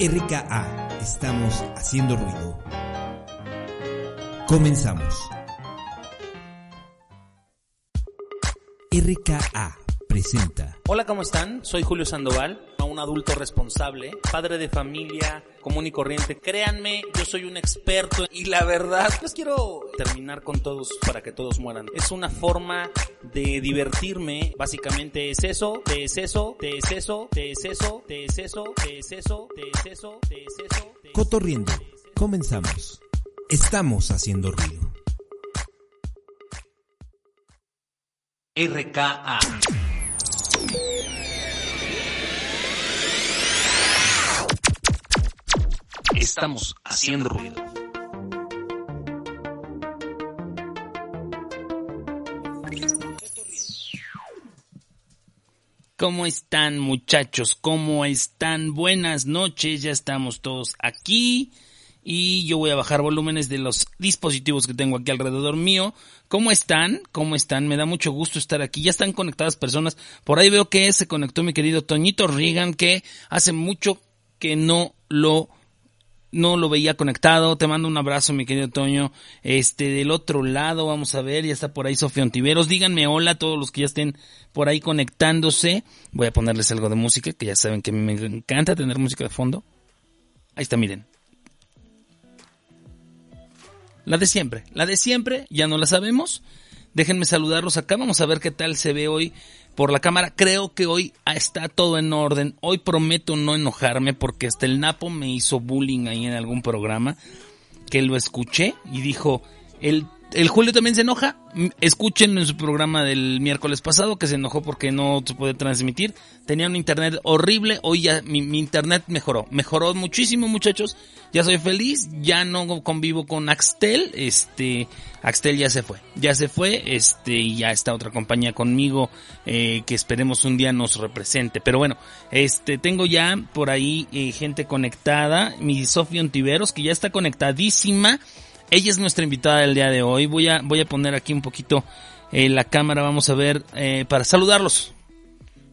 RKA, estamos haciendo ruido. Comenzamos. RKA presenta. Hola, ¿cómo están? Soy Julio Sandoval, un adulto responsable, padre de familia, común y corriente. Créanme, yo soy un experto y la verdad, pues quiero terminar con todos para que todos mueran. Es una forma de divertirme, básicamente es eso, te es eso, te es eso, te es eso, te es eso, te es eso, te es eso, te es eso. Cotorriendo, comenzamos. Estamos haciendo ruido. RKA. Estamos haciendo ruido. ¿Cómo están muchachos? ¿Cómo están? Buenas noches, ya estamos todos aquí y yo voy a bajar volúmenes de los dispositivos que tengo aquí alrededor mío. ¿Cómo están? ¿Cómo están? Me da mucho gusto estar aquí. Ya están conectadas personas. Por ahí veo que se conectó mi querido Toñito Regan, que hace mucho que no lo no lo veía conectado. Te mando un abrazo, mi querido Toño. Este, del otro lado, vamos a ver, ya está por ahí Sofía Ontiveros. Díganme hola a todos los que ya estén por ahí conectándose. Voy a ponerles algo de música, que ya saben que me encanta tener música de fondo. Ahí está, miren. La de siempre, la de siempre, ya no la sabemos. Déjenme saludarlos acá, vamos a ver qué tal se ve hoy por la cámara. Creo que hoy está todo en orden. Hoy prometo no enojarme porque hasta el Napo me hizo bullying ahí en algún programa que lo escuché y dijo, el el Julio también se enoja. Escuchen en su programa del miércoles pasado que se enojó porque no se puede transmitir. Tenía un internet horrible. Hoy ya mi, internet mejoró. Mejoró muchísimo, muchachos. Ya soy feliz. Ya no convivo con Axtel. Este, Axtel ya se fue. Ya se fue. Este, y ya está otra compañía conmigo eh, que esperemos un día nos represente. Pero bueno, este, tengo ya por ahí eh, gente conectada. Mi Sofía Ontiveros que ya está conectadísima. Ella es nuestra invitada del día de hoy. Voy a, voy a poner aquí un poquito eh, la cámara, vamos a ver, eh, para saludarlos.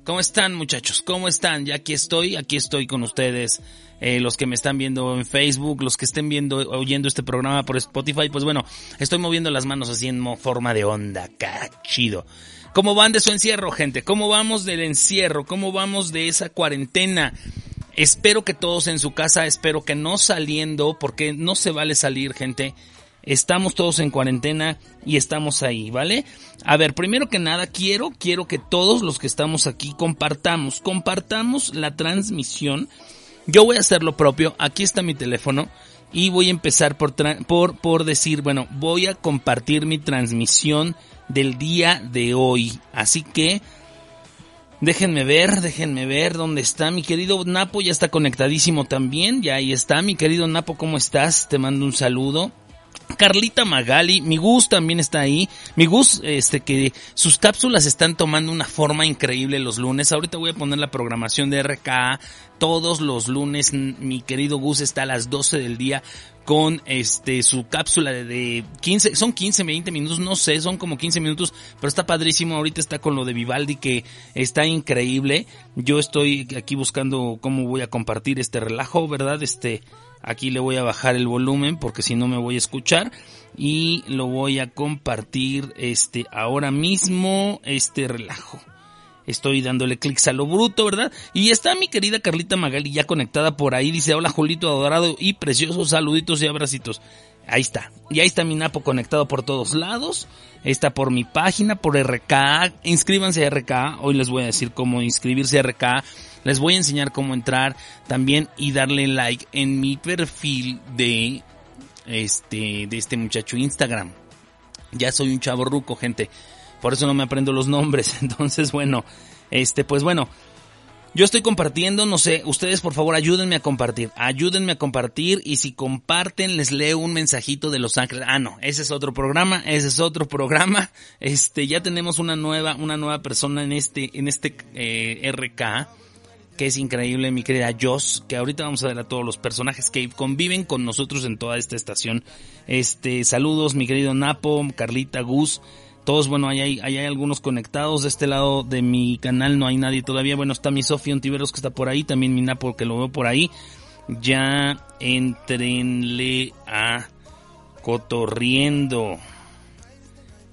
¿Cómo están muchachos? ¿Cómo están? Ya aquí estoy, aquí estoy con ustedes. Eh, los que me están viendo en Facebook, los que estén viendo, oyendo este programa por Spotify, pues bueno, estoy moviendo las manos así en forma de onda, chido. ¿Cómo van de su encierro, gente? ¿Cómo vamos del encierro? ¿Cómo vamos de esa cuarentena? Espero que todos en su casa, espero que no saliendo, porque no se vale salir, gente. Estamos todos en cuarentena y estamos ahí, ¿vale? A ver, primero que nada, quiero, quiero que todos los que estamos aquí compartamos, compartamos la transmisión. Yo voy a hacer lo propio, aquí está mi teléfono y voy a empezar por, por, por decir, bueno, voy a compartir mi transmisión del día de hoy. Así que Déjenme ver, déjenme ver dónde está mi querido Napo, ya está conectadísimo también, ya ahí está, mi querido Napo, ¿cómo estás? Te mando un saludo. Carlita Magali, mi Gus también está ahí. Mi Gus, este, que sus cápsulas están tomando una forma increíble los lunes. Ahorita voy a poner la programación de RKA. Todos los lunes, mi querido Gus está a las 12 del día con este su cápsula de, 15, son 15, 20 minutos, no sé, son como 15 minutos, pero está padrísimo. Ahorita está con lo de Vivaldi que está increíble. Yo estoy aquí buscando cómo voy a compartir este relajo, ¿verdad? Este, aquí le voy a bajar el volumen porque si no me voy a escuchar y lo voy a compartir este ahora mismo este relajo. Estoy dándole clics a lo bruto, ¿verdad? Y está mi querida Carlita Magali ya conectada por ahí. Dice, hola Julito adorado y precioso, saluditos y abracitos. Ahí está. Y ahí está mi Napo conectado por todos lados. Está por mi página, por RKA. Inscríbanse a RKA. Hoy les voy a decir cómo inscribirse a RKA. Les voy a enseñar cómo entrar también y darle like en mi perfil de este, de este muchacho Instagram. Ya soy un chavo ruco, gente por eso no me aprendo los nombres. Entonces, bueno, este, pues bueno, Yo estoy compartiendo, no sé, ustedes por favor ayúdenme a compartir, ayúdenme a compartir y si comparten les leo un mensajito de Los Ángeles. Ah, no, ese es otro programa, ese es otro programa. Este, ya tenemos una nueva, una nueva persona en este, en este eh, RK que es increíble, mi querida Joss, que ahorita vamos a ver a todos los personajes que conviven con nosotros en toda esta estación. Este, saludos, mi querido Napo, Carlita, Gus, todos, bueno, ahí hay, hay algunos conectados. De este lado de mi canal no hay nadie todavía. Bueno, está mi Sofía Ontiveros que está por ahí, también mi Napo que lo veo por ahí. Ya entrenle a cotorriendo.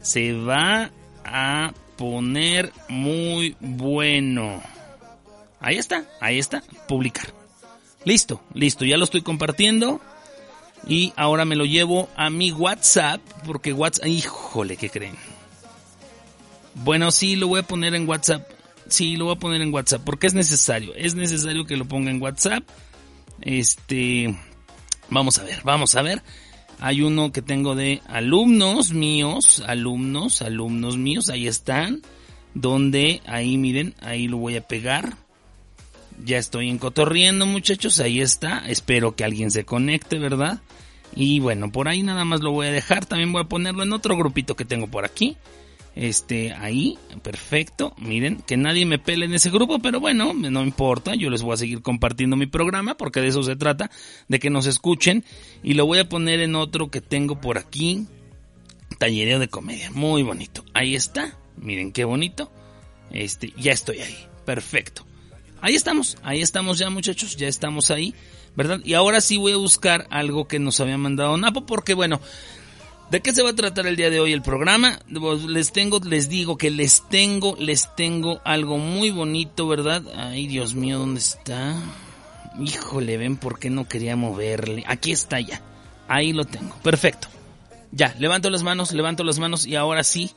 Se va a poner muy bueno. Ahí está, ahí está, publicar. Listo, listo, ya lo estoy compartiendo. Y ahora me lo llevo a mi WhatsApp, porque WhatsApp, híjole, ¿qué creen? Bueno, sí, lo voy a poner en WhatsApp. Sí, lo voy a poner en WhatsApp, porque es necesario, es necesario que lo ponga en WhatsApp. Este, vamos a ver, vamos a ver. Hay uno que tengo de alumnos míos, alumnos, alumnos míos, ahí están. Donde, ahí miren, ahí lo voy a pegar. Ya estoy encotorriendo, muchachos. Ahí está. Espero que alguien se conecte, ¿verdad? Y bueno, por ahí nada más lo voy a dejar. También voy a ponerlo en otro grupito que tengo por aquí. Este, ahí, perfecto. Miren, que nadie me pele en ese grupo, pero bueno, no importa. Yo les voy a seguir compartiendo mi programa porque de eso se trata, de que nos escuchen. Y lo voy a poner en otro que tengo por aquí. Tallereo de comedia. Muy bonito. Ahí está. Miren qué bonito. Este, ya estoy ahí. Perfecto. Ahí estamos, ahí estamos ya muchachos, ya estamos ahí, ¿verdad? Y ahora sí voy a buscar algo que nos había mandado Napo, porque bueno, ¿de qué se va a tratar el día de hoy el programa? Pues, les tengo, les digo que les tengo, les tengo algo muy bonito, ¿verdad? Ay, Dios mío, ¿dónde está? Híjole, ven por qué no quería moverle. Aquí está ya. Ahí lo tengo. Perfecto. Ya, levanto las manos, levanto las manos y ahora sí,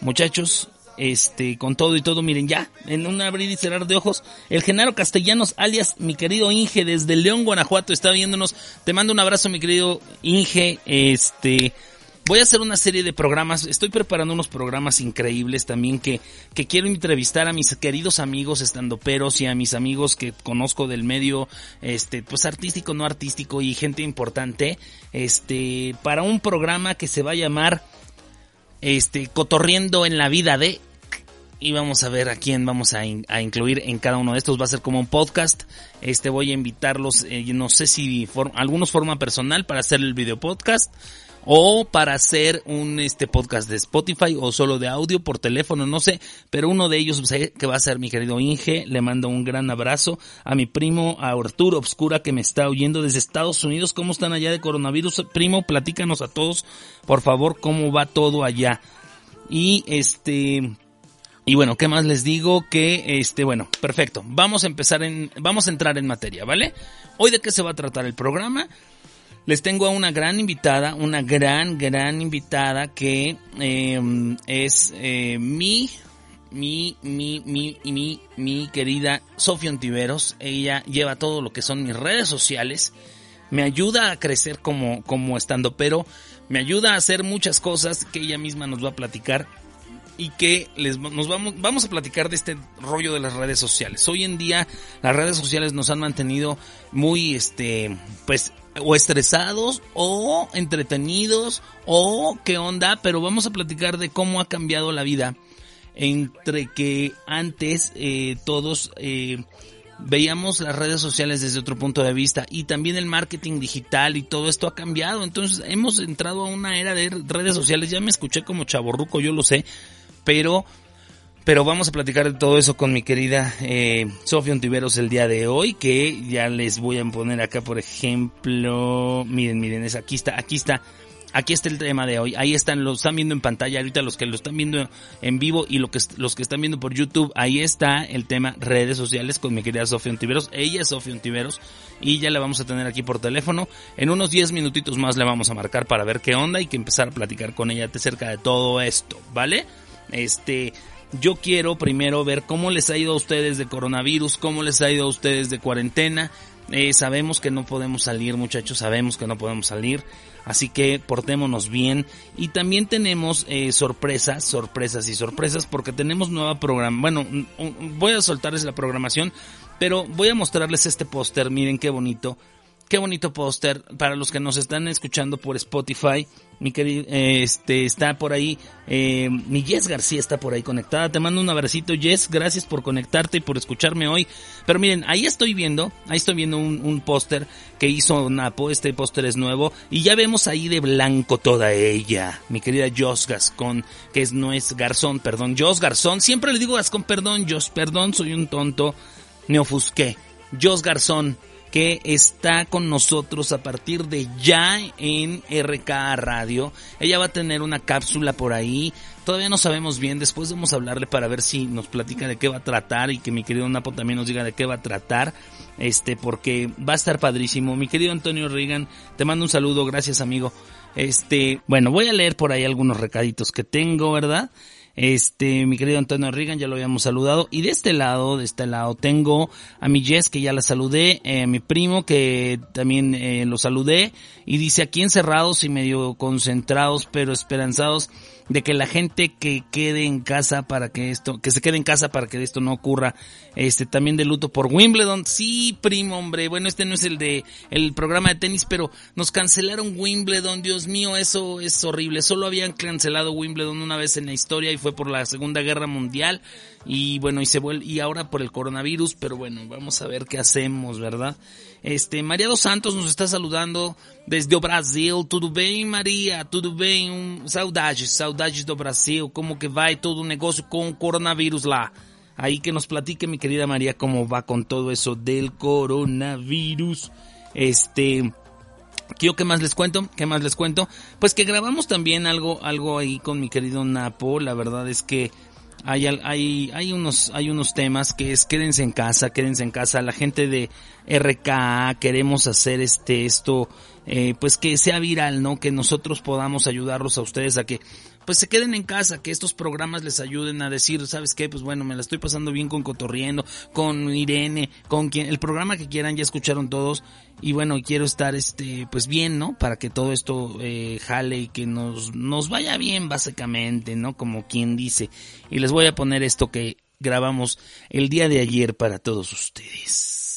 muchachos, este, con todo y todo, miren ya, en un abrir y cerrar de ojos, el Genaro Castellanos, alias mi querido Inge, desde León, Guanajuato, está viéndonos. Te mando un abrazo, mi querido Inge, este, voy a hacer una serie de programas, estoy preparando unos programas increíbles también que, que quiero entrevistar a mis queridos amigos estandoperos y a mis amigos que conozco del medio, este, pues artístico, no artístico y gente importante, este, para un programa que se va a llamar, este, Cotorriendo en la vida de, y vamos a ver a quién vamos a, a, incluir en cada uno de estos. Va a ser como un podcast. Este voy a invitarlos, eh, no sé si algunos forma personal para hacer el video podcast o para hacer un este podcast de Spotify o solo de audio por teléfono, no sé, pero uno de ellos sé que va a ser mi querido Inge, le mando un gran abrazo a mi primo a Arturo Obscura que me está oyendo desde Estados Unidos, ¿cómo están allá de coronavirus? Primo, platícanos a todos, por favor, cómo va todo allá. Y este y bueno, ¿qué más les digo? Que, este, bueno, perfecto. Vamos a empezar en, vamos a entrar en materia, ¿vale? Hoy de qué se va a tratar el programa. Les tengo a una gran invitada, una gran, gran invitada que eh, es eh, mi, mi, mi, mi, mi, mi querida Sofía Ontiveros. Ella lleva todo lo que son mis redes sociales. Me ayuda a crecer como, como estando, pero me ayuda a hacer muchas cosas que ella misma nos va a platicar y que les nos vamos vamos a platicar de este rollo de las redes sociales. Hoy en día las redes sociales nos han mantenido muy este pues o estresados o entretenidos o qué onda, pero vamos a platicar de cómo ha cambiado la vida entre que antes eh, todos eh, veíamos las redes sociales desde otro punto de vista y también el marketing digital y todo esto ha cambiado. Entonces hemos entrado a una era de redes sociales. Ya me escuché como chaborruco, yo lo sé, pero pero vamos a platicar de todo eso con mi querida eh, Sofía Ontiveros el día de hoy, que ya les voy a poner acá, por ejemplo, miren, miren, es aquí está, aquí está, aquí está el tema de hoy, ahí están, lo están viendo en pantalla, ahorita los que lo están viendo en vivo y que, los que están viendo por YouTube, ahí está el tema redes sociales con mi querida Sofía Ontiveros, ella es Sofía Ontiveros y ya la vamos a tener aquí por teléfono, en unos 10 minutitos más le vamos a marcar para ver qué onda y que empezar a platicar con ella de cerca de todo esto, ¿vale? Este, yo quiero primero ver cómo les ha ido a ustedes de coronavirus, cómo les ha ido a ustedes de cuarentena. Eh, sabemos que no podemos salir, muchachos, sabemos que no podemos salir. Así que portémonos bien. Y también tenemos eh, sorpresas, sorpresas y sorpresas, porque tenemos nueva programa. Bueno, voy a soltarles la programación, pero voy a mostrarles este póster. Miren qué bonito. Qué bonito póster. Para los que nos están escuchando por Spotify, mi querido, este, está por ahí, eh, mi Jess García está por ahí conectada. Te mando un abracito, Jess. Gracias por conectarte y por escucharme hoy. Pero miren, ahí estoy viendo, ahí estoy viendo un, póster que hizo Napo. Este póster es nuevo. Y ya vemos ahí de blanco toda ella. Mi querida Joss Gascon, que es, no es Garzón, perdón. Joss Garzón. Siempre le digo Gascón, perdón, Joss, perdón, soy un tonto. Me ofusqué. Joss Garzón que está con nosotros a partir de ya en RK Radio. Ella va a tener una cápsula por ahí. Todavía no sabemos bien, después vamos a hablarle para ver si nos platica de qué va a tratar y que mi querido Napo también nos diga de qué va a tratar. Este, porque va a estar padrísimo. Mi querido Antonio Reagan, te mando un saludo, gracias amigo. Este, bueno, voy a leer por ahí algunos recaditos que tengo, ¿verdad? Este, mi querido Antonio Reagan, ya lo habíamos saludado. Y de este lado, de este lado, tengo a mi Jess, que ya la saludé, eh, a mi primo, que también eh, lo saludé. Y dice aquí encerrados y medio concentrados, pero esperanzados de que la gente que quede en casa para que esto, que se quede en casa para que esto no ocurra, este, también de luto por Wimbledon, sí, primo, hombre, bueno, este no es el de, el programa de tenis, pero nos cancelaron Wimbledon, Dios mío, eso es horrible, solo habían cancelado Wimbledon una vez en la historia y fue por la Segunda Guerra Mundial, y bueno, y se vuelve, y ahora por el coronavirus, pero bueno, vamos a ver qué hacemos, ¿verdad? Este, María dos Santos nos está saludando desde Brasil. Tudo bem, Maria? Tudo bem? Um, saudades, saudades do Brasil. Como que vai todo o negócio com o coronavírus lá? Ahí que nos platique mi querida María cómo va con todo eso del coronavirus. Este, ¿Qué, ¿Qué más les cuento? ¿Qué más les cuento? Pues que grabamos también algo, algo ahí con mi querido Napo. La verdad es que hay, hay, hay, unos, hay unos temas que es quédense en casa, quédense en casa. La gente de RKA queremos hacer este, esto, eh, pues que sea viral, ¿no? Que nosotros podamos ayudarlos a ustedes a que pues se queden en casa, que estos programas les ayuden a decir, ¿sabes qué? Pues bueno, me la estoy pasando bien con Cotorriendo, con Irene, con quien, el programa que quieran, ya escucharon todos, y bueno, quiero estar este, pues bien, ¿no? Para que todo esto eh, jale y que nos, nos vaya bien, básicamente, ¿no? Como quien dice. Y les voy a poner esto que grabamos el día de ayer para todos ustedes.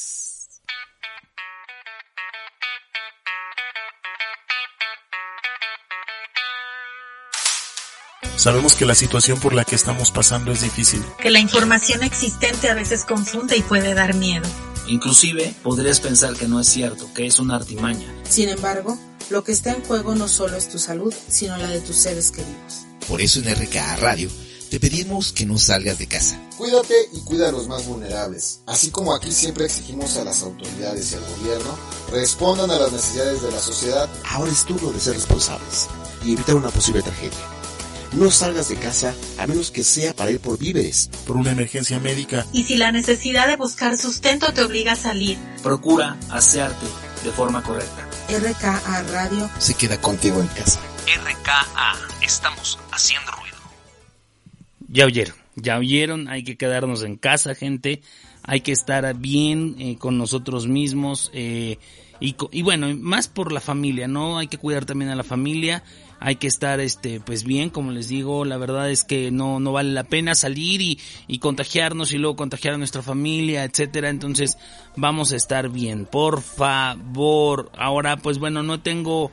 Sabemos que la situación por la que estamos pasando es difícil. Que la información existente a veces confunde y puede dar miedo. Inclusive podrías pensar que no es cierto, que es una artimaña. Sin embargo, lo que está en juego no solo es tu salud, sino la de tus seres queridos. Por eso en RKA Radio te pedimos que no salgas de casa. Cuídate y cuida a los más vulnerables. Así como aquí siempre exigimos a las autoridades y al gobierno respondan a las necesidades de la sociedad, ahora es turno de ser responsables y evitar una posible tragedia. No salgas de casa a menos que sea para ir por víveres. Por una emergencia médica. Y si la necesidad de buscar sustento te obliga a salir. Procura asearte de forma correcta. RKA Radio se queda contigo en casa. RKA, estamos haciendo ruido. Ya oyeron, ya oyeron, hay que quedarnos en casa, gente. Hay que estar bien eh, con nosotros mismos. Eh, y, y bueno, más por la familia, ¿no? Hay que cuidar también a la familia hay que estar este pues bien como les digo la verdad es que no no vale la pena salir y, y contagiarnos y luego contagiar a nuestra familia etcétera entonces vamos a estar bien por favor ahora pues bueno no tengo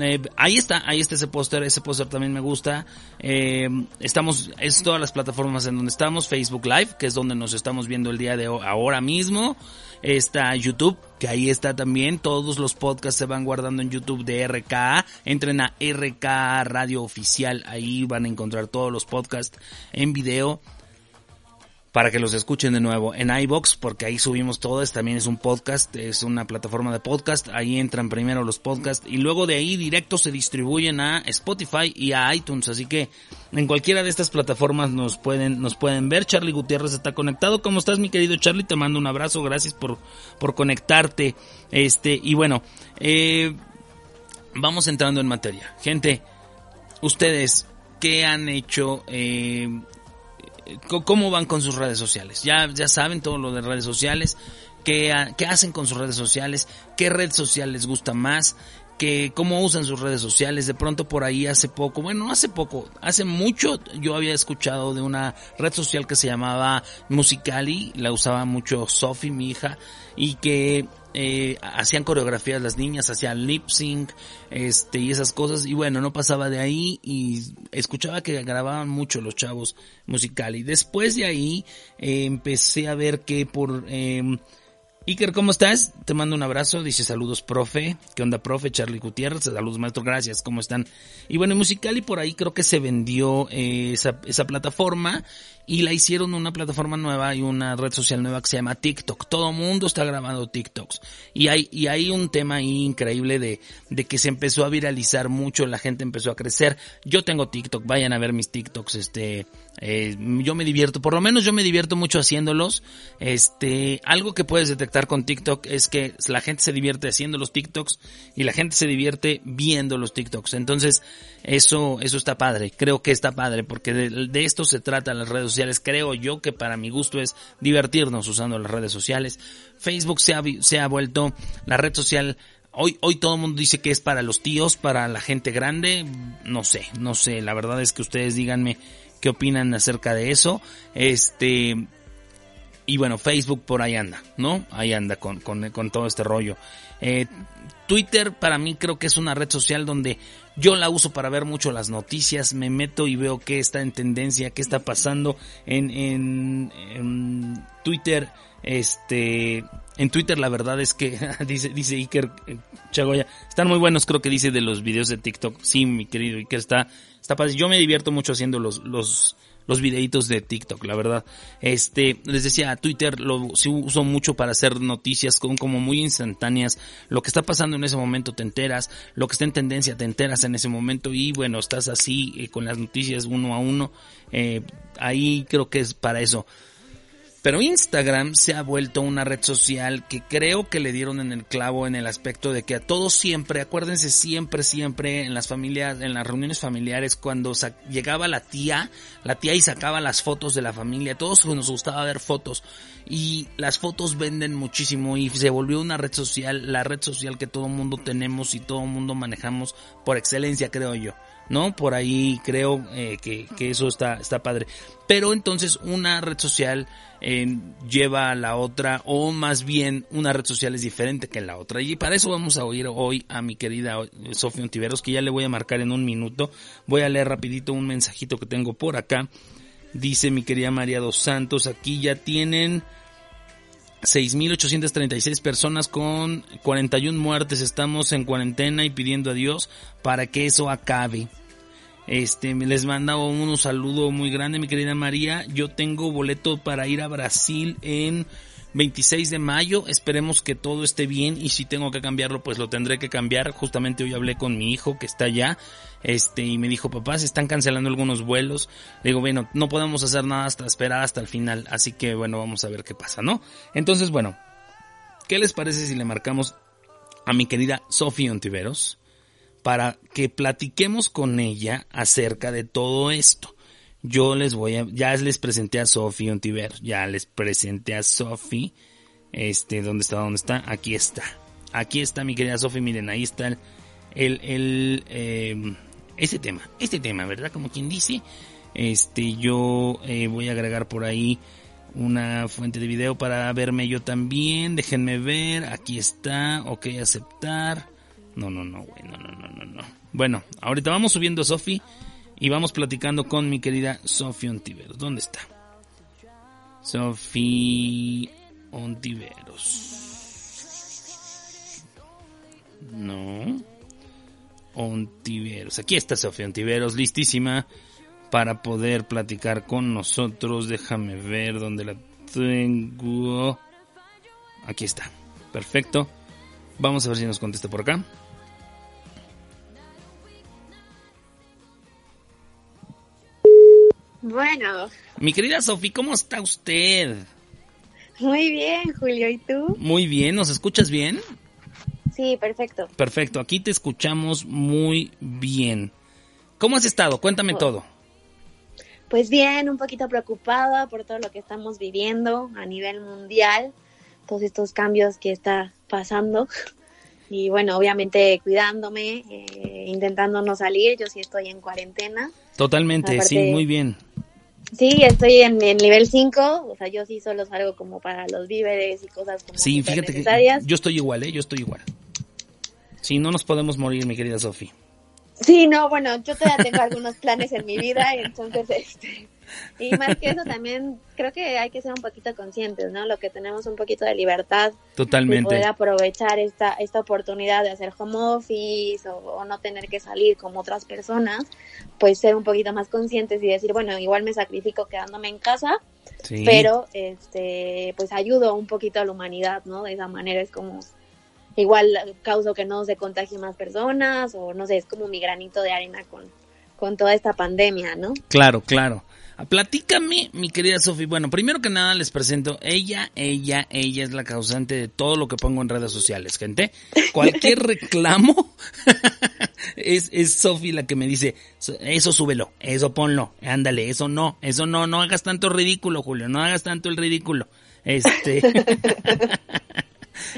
eh, ahí está, ahí está ese póster, ese póster también me gusta. Eh, estamos, es todas las plataformas en donde estamos, Facebook Live, que es donde nos estamos viendo el día de ahora mismo está YouTube, que ahí está también. Todos los podcasts se van guardando en YouTube de RKA. Entren a RKA Radio Oficial, ahí van a encontrar todos los podcasts en video para que los escuchen de nuevo en iBox, porque ahí subimos todos, también es un podcast, es una plataforma de podcast, ahí entran primero los podcasts y luego de ahí directo se distribuyen a Spotify y a iTunes, así que en cualquiera de estas plataformas nos pueden nos pueden ver. Charlie Gutiérrez está conectado. ¿Cómo estás, mi querido Charlie? Te mando un abrazo, gracias por por conectarte. Este, y bueno, eh, vamos entrando en materia. Gente, ustedes qué han hecho eh, cómo van con sus redes sociales. Ya, ya saben todo lo de redes sociales, qué, qué hacen con sus redes sociales, qué red social les gusta más, que cómo usan sus redes sociales. De pronto por ahí hace poco, bueno, no hace poco, hace mucho yo había escuchado de una red social que se llamaba Musicali, la usaba mucho Sophie, mi hija, y que eh, hacían coreografías las niñas, hacían lip sync, este, y esas cosas, y bueno, no pasaba de ahí, y escuchaba que grababan mucho los chavos Musicali. Después de ahí eh, empecé a ver que por... Eh, Iker, ¿cómo estás? Te mando un abrazo, dice saludos, profe. ¿Qué onda, profe? Charlie Gutiérrez, saludos, maestro, gracias, ¿cómo están? Y bueno, Musical y por ahí creo que se vendió eh, esa, plataforma y la hicieron una plataforma nueva y una red social nueva que se llama TikTok. Todo mundo está grabando TikToks. Y hay, y hay un tema ahí increíble de, de que se empezó a viralizar mucho, la gente empezó a crecer. Yo tengo TikTok, vayan a ver mis TikToks, este, eh, yo me divierto, por lo menos yo me divierto mucho haciéndolos. Este, algo que puedes detectar con TikTok es que la gente se divierte haciendo los TikToks y la gente se divierte viendo los TikToks. Entonces, eso, eso está padre. Creo que está padre porque de, esto se trata las redes sociales. Creo yo que para mi gusto es divertirnos usando las redes sociales. Facebook se ha, se ha vuelto la red social Hoy, hoy todo el mundo dice que es para los tíos, para la gente grande. No sé, no sé. La verdad es que ustedes díganme qué opinan acerca de eso. Este, y bueno, Facebook por ahí anda, ¿no? Ahí anda con, con, con todo este rollo. Eh, Twitter para mí creo que es una red social donde yo la uso para ver mucho las noticias, me meto y veo qué está en tendencia, qué está pasando en, en, Twitter. Este, en Twitter la verdad es que dice, dice Iker eh, Chagoya, están muy buenos creo que dice de los videos de TikTok. Sí, mi querido Iker, está, está. Yo me divierto mucho haciendo los, los videitos de TikTok, la verdad. Este, les decía, Twitter lo sí uso mucho para hacer noticias como, como muy instantáneas. Lo que está pasando en ese momento te enteras, lo que está en tendencia te enteras en ese momento y bueno, estás así eh, con las noticias uno a uno. Eh, ahí creo que es para eso. Pero Instagram se ha vuelto una red social que creo que le dieron en el clavo en el aspecto de que a todos siempre, acuérdense siempre, siempre en las familias, en las reuniones familiares, cuando llegaba la tía, la tía y sacaba las fotos de la familia, todos nos gustaba ver fotos y las fotos venden muchísimo y se volvió una red social, la red social que todo mundo tenemos y todo mundo manejamos por excelencia, creo yo. ¿No? Por ahí creo eh, que, que, eso está, está padre. Pero entonces una red social eh, lleva a la otra, o más bien una red social es diferente que la otra. Y para eso vamos a oír hoy a mi querida Sofía Ontiveros, que ya le voy a marcar en un minuto. Voy a leer rapidito un mensajito que tengo por acá. Dice mi querida María dos Santos, aquí ya tienen 6.836 personas con 41 muertes. Estamos en cuarentena y pidiendo a Dios para que eso acabe. Este, les manda un saludo muy grande, mi querida María. Yo tengo boleto para ir a Brasil en 26 de mayo. Esperemos que todo esté bien y si tengo que cambiarlo, pues lo tendré que cambiar. Justamente hoy hablé con mi hijo que está allá. Este, y me dijo, papá, se están cancelando algunos vuelos. Le digo, bueno, no podemos hacer nada hasta esperar hasta el final. Así que bueno, vamos a ver qué pasa, ¿no? Entonces, bueno, ¿qué les parece si le marcamos a mi querida Sofía Ontiveros? Para que platiquemos con ella acerca de todo esto yo les voy a, ya les presenté a Sofi Ontiver, ya les presenté a Sofi, este, ¿dónde está? ¿Dónde está? Aquí está. Aquí está mi querida Sofi, miren, ahí está el, el, el este tema, este tema, ¿verdad? Como quien dice, este, yo eh, voy a agregar por ahí una fuente de video para verme yo también, déjenme ver, aquí está, ok, aceptar, no, no, no, güey, no, no, no, no, no. Bueno, ahorita vamos subiendo a Sofi y vamos platicando con mi querida Sofía Ontiveros. ¿Dónde está? Sofía Ontiveros. No. Ontiveros. Aquí está Sofía Ontiveros, listísima para poder platicar con nosotros. Déjame ver dónde la tengo. Aquí está. Perfecto. Vamos a ver si nos contesta por acá. Bueno. Mi querida Sofía, ¿cómo está usted? Muy bien, Julio, ¿y tú? Muy bien, ¿nos escuchas bien? Sí, perfecto. Perfecto, aquí te escuchamos muy bien. ¿Cómo has estado? Cuéntame oh. todo. Pues bien, un poquito preocupada por todo lo que estamos viviendo a nivel mundial, todos estos cambios que está pasando. Y bueno, obviamente cuidándome, eh, intentando no salir, yo sí estoy en cuarentena. Totalmente, sí, muy bien. Sí, estoy en, en nivel 5, o sea, yo sí solo salgo como para los víveres y cosas como Sí, fíjate que necesarias. yo estoy igual, ¿eh? Yo estoy igual. Sí, no nos podemos morir, mi querida Sofi. Sí, no, bueno, yo todavía tengo algunos planes en mi vida entonces, este, y más que eso también creo que hay que ser un poquito conscientes, ¿no? Lo que tenemos un poquito de libertad Totalmente. poder aprovechar esta, esta oportunidad de hacer home office o, o no tener que salir como otras personas, pues ser un poquito más conscientes y decir, bueno, igual me sacrifico quedándome en casa, Sí. pero este, pues ayudo un poquito a la humanidad, ¿no? De esa manera es como igual causo que no se contagien más personas o no sé, es como mi granito de arena con, con toda esta pandemia, ¿no? Claro, claro. Platícame, mi querida Sofi. Bueno, primero que nada les presento, ella, ella, ella es la causante de todo lo que pongo en redes sociales, gente. Cualquier reclamo es, es Sofi la que me dice, "So- eso súbelo, eso ponlo, ándale, eso no, eso no, no hagas tanto ridículo, Julio, no hagas tanto el ridículo. Este.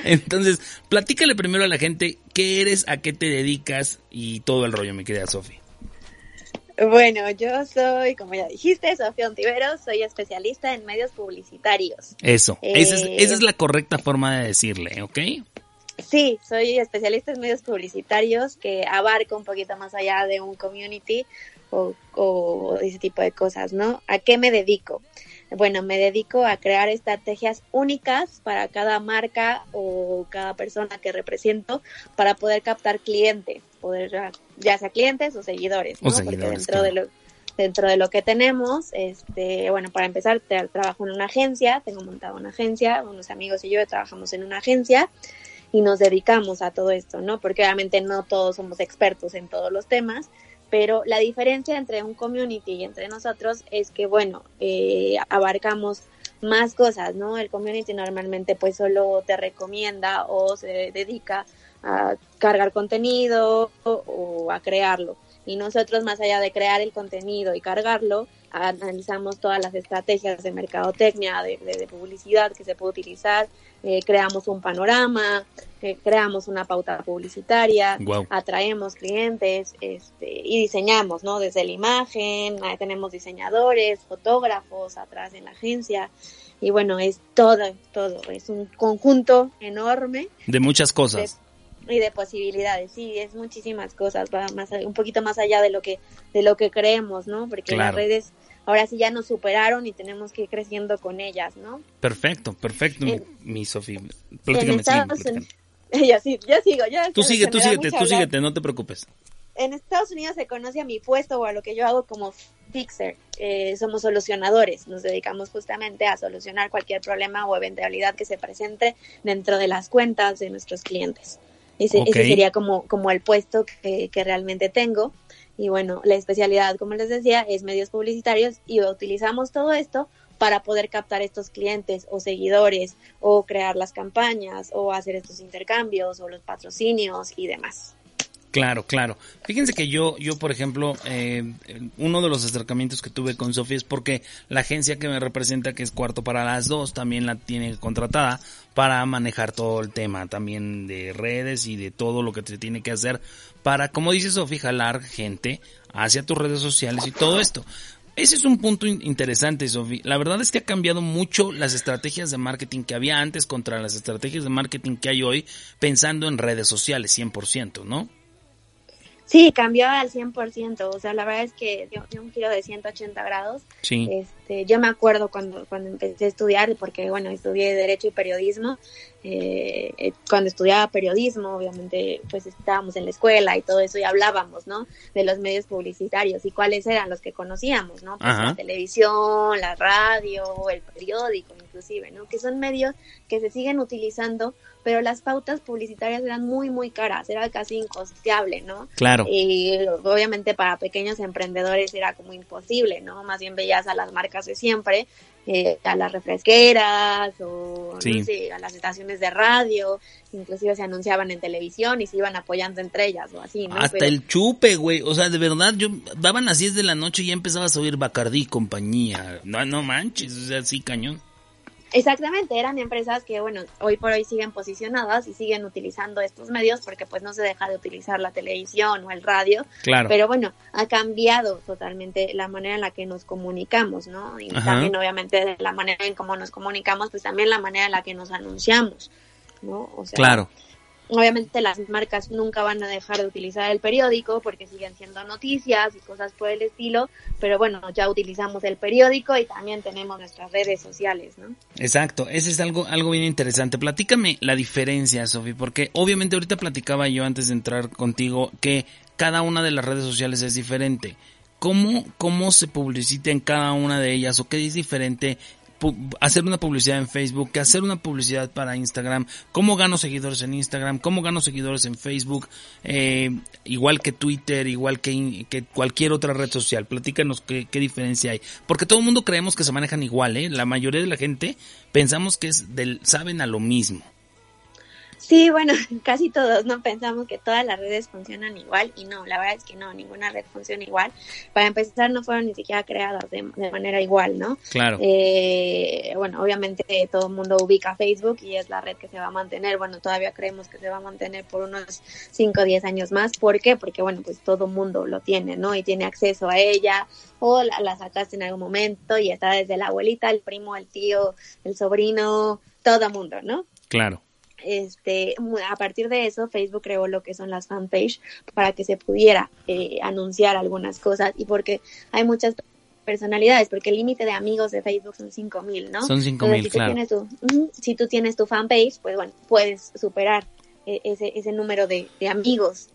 Entonces, platícale primero a la gente qué eres, a qué te dedicas y todo el rollo, mi querida Sofi. Bueno, yo soy, como ya dijiste, Sofía Ontiveros, soy especialista en medios publicitarios. Eso, esa, es, Eh, esa es la correcta forma de decirle, ¿ok? Sí, soy especialista en medios publicitarios que abarca un poquito más allá de un community o, o ese tipo de cosas, ¿no? ¿A qué me dedico? Bueno, me dedico a crear estrategias únicas para cada marca o cada persona que represento para poder captar clientes, poder ya sea clientes o seguidores, O ¿no? seguidores, Porque dentro de lo dentro de lo que tenemos, este, bueno, para empezar, trabajo en una agencia, tengo montada una agencia, unos amigos y yo trabajamos en una agencia y nos dedicamos a todo esto, ¿no? Porque obviamente no todos somos expertos en todos los temas, pero la diferencia entre un community y entre nosotros es que, bueno, eh, abarcamos más cosas, ¿no? El community normalmente pues solo te recomienda o se dedica a cargar contenido o, o a crearlo. Y nosotros, más allá de crear el contenido y cargarlo, analizamos todas las estrategias de mercadotecnia, de, de- de publicidad que se puede utilizar, eh, creamos un panorama, eh, creamos una pauta publicitaria, Guau. atraemos clientes este, y diseñamos, ¿no? Desde la imagen, ahí tenemos diseñadores, fotógrafos atrás en la agencia y bueno, es todo, todo, es un conjunto enorme De muchas cosas. Y de posibilidades, sí, es muchísimas cosas, va más, un poquito más allá de lo que de lo que creemos, ¿no? Porque las redes ahora sí ya nos superaron y tenemos que ir creciendo con ellas, ¿no? Perfecto, perfecto, mi, En- mi Sofi. en Platícame, yo sí, yo sigo, yo Tú sigue, tú síguete, tú hablar. síguete, no te preocupes. En Estados Unidos se conoce a mi puesto o a lo que yo hago como fixer. Eh, somos solucionadores. Nos dedicamos justamente a solucionar cualquier problema o eventualidad que se presente dentro de las cuentas de nuestros clientes. Ese, ese sería como, como el puesto que, que realmente tengo. Y bueno, la especialidad, como les decía, es medios publicitarios y utilizamos todo esto para poder captar estos clientes o seguidores o crear las campañas o hacer estos intercambios o los patrocinios y demás. Claro, claro. Fíjense que yo, yo por ejemplo, eh, uno de los acercamientos que tuve con Sofía es porque la agencia que me representa, que es Cuarto para las Dos, también la tiene contratada para manejar todo el tema también de redes y de todo lo que se tiene que hacer para, como dice Sofía, jalar gente hacia tus redes sociales y todo esto. Ese es un punto in- interesante, Sofi. La verdad es que ha cambiado mucho las estrategias de marketing que había antes contra las estrategias de marketing que hay hoy, pensando en redes sociales, 100%, ¿no? Sí, cambió al 100%, o sea, la verdad es que dio, dio un giro de 180 grados. Sí. Este, yo me acuerdo cuando, cuando empecé a estudiar, porque bueno, estudié Derecho y Periodismo, eh, eh, cuando estudiaba periodismo, obviamente, pues estábamos en la escuela y todo eso y hablábamos, ¿no? De los medios publicitarios y cuáles eran los que conocíamos, ¿no? Pues Ajá. la televisión, la radio, el periódico inclusive, ¿no? Que son medios que se siguen utilizando, pero las pautas publicitarias eran muy, muy caras, era casi incosteable, ¿no? Claro. Y obviamente para pequeños emprendedores era como imposible, ¿no? Más bien veías a las marcas de siempre eh, a las refresqueras o Sí. no sé, a las estaciones de radio, inclusive se anunciaban en televisión y se iban apoyando entre ellas o así, ¿no? Hasta Pero- el chupe, güey. O sea, de verdad, yo daban las 10 de la noche y ya empezabas a oír Bacardí y compañía. No, no manches, o sea, sí, cañón. Exactamente, eran empresas que, bueno, hoy por hoy siguen posicionadas y siguen utilizando estos medios porque pues no se deja de utilizar la televisión o el radio. Claro. Pero bueno, ha cambiado totalmente la manera en la que nos comunicamos, ¿no? Y Ajá. también obviamente de la manera en cómo nos comunicamos, pues también la manera en la que nos anunciamos, ¿no? O sea, Claro. Obviamente las marcas nunca van a dejar de utilizar el periódico porque siguen siendo noticias y cosas por el estilo, pero bueno, ya utilizamos el periódico y también tenemos nuestras redes sociales, ¿no? Exacto, ese es algo, algo bien interesante. Platícame la diferencia, Sofi, porque obviamente ahorita platicaba yo antes de entrar contigo que cada una de las redes sociales es diferente. ¿Cómo, cómo se publicita en cada una de ellas o qué es diferente hacer una publicidad en Facebook que hacer una publicidad para Instagram? ¿Cómo gano seguidores en Instagram? ¿Cómo gano seguidores en Facebook? Eh, igual que Twitter, igual que, que cualquier otra red social. Platícanos qué, qué diferencia hay. Porque todo el mundo creemos que se manejan igual, ¿eh? La mayoría de la gente pensamos que es del, saben a lo mismo. Sí, bueno, casi todos no pensamos que todas las redes funcionan igual y no, la verdad es que no, ninguna red funciona igual. Para empezar, no fueron ni siquiera creadas de, de manera igual, ¿no? Claro. Eh, bueno, obviamente todo el mundo ubica Facebook y es la red que se va a mantener. Bueno, todavía creemos que se va a mantener por unos 5 o 10 años más. ¿Por qué? Porque, bueno, pues todo el mundo lo tiene, ¿no? Y tiene acceso a ella o la, la sacaste en algún momento y está desde la abuelita, el primo, el tío, el sobrino, todo el mundo, ¿no? Claro. Este a partir de eso Facebook creó lo que son las fanpage para que se pudiera eh, anunciar algunas cosas y porque hay muchas personalidades porque el límite de amigos de Facebook son 5000, ¿no? Son 5,000, Entonces, si claro. tienes tu- si tú tienes tu fanpage, pues bueno, puedes superar eh, ese ese número de, de amigos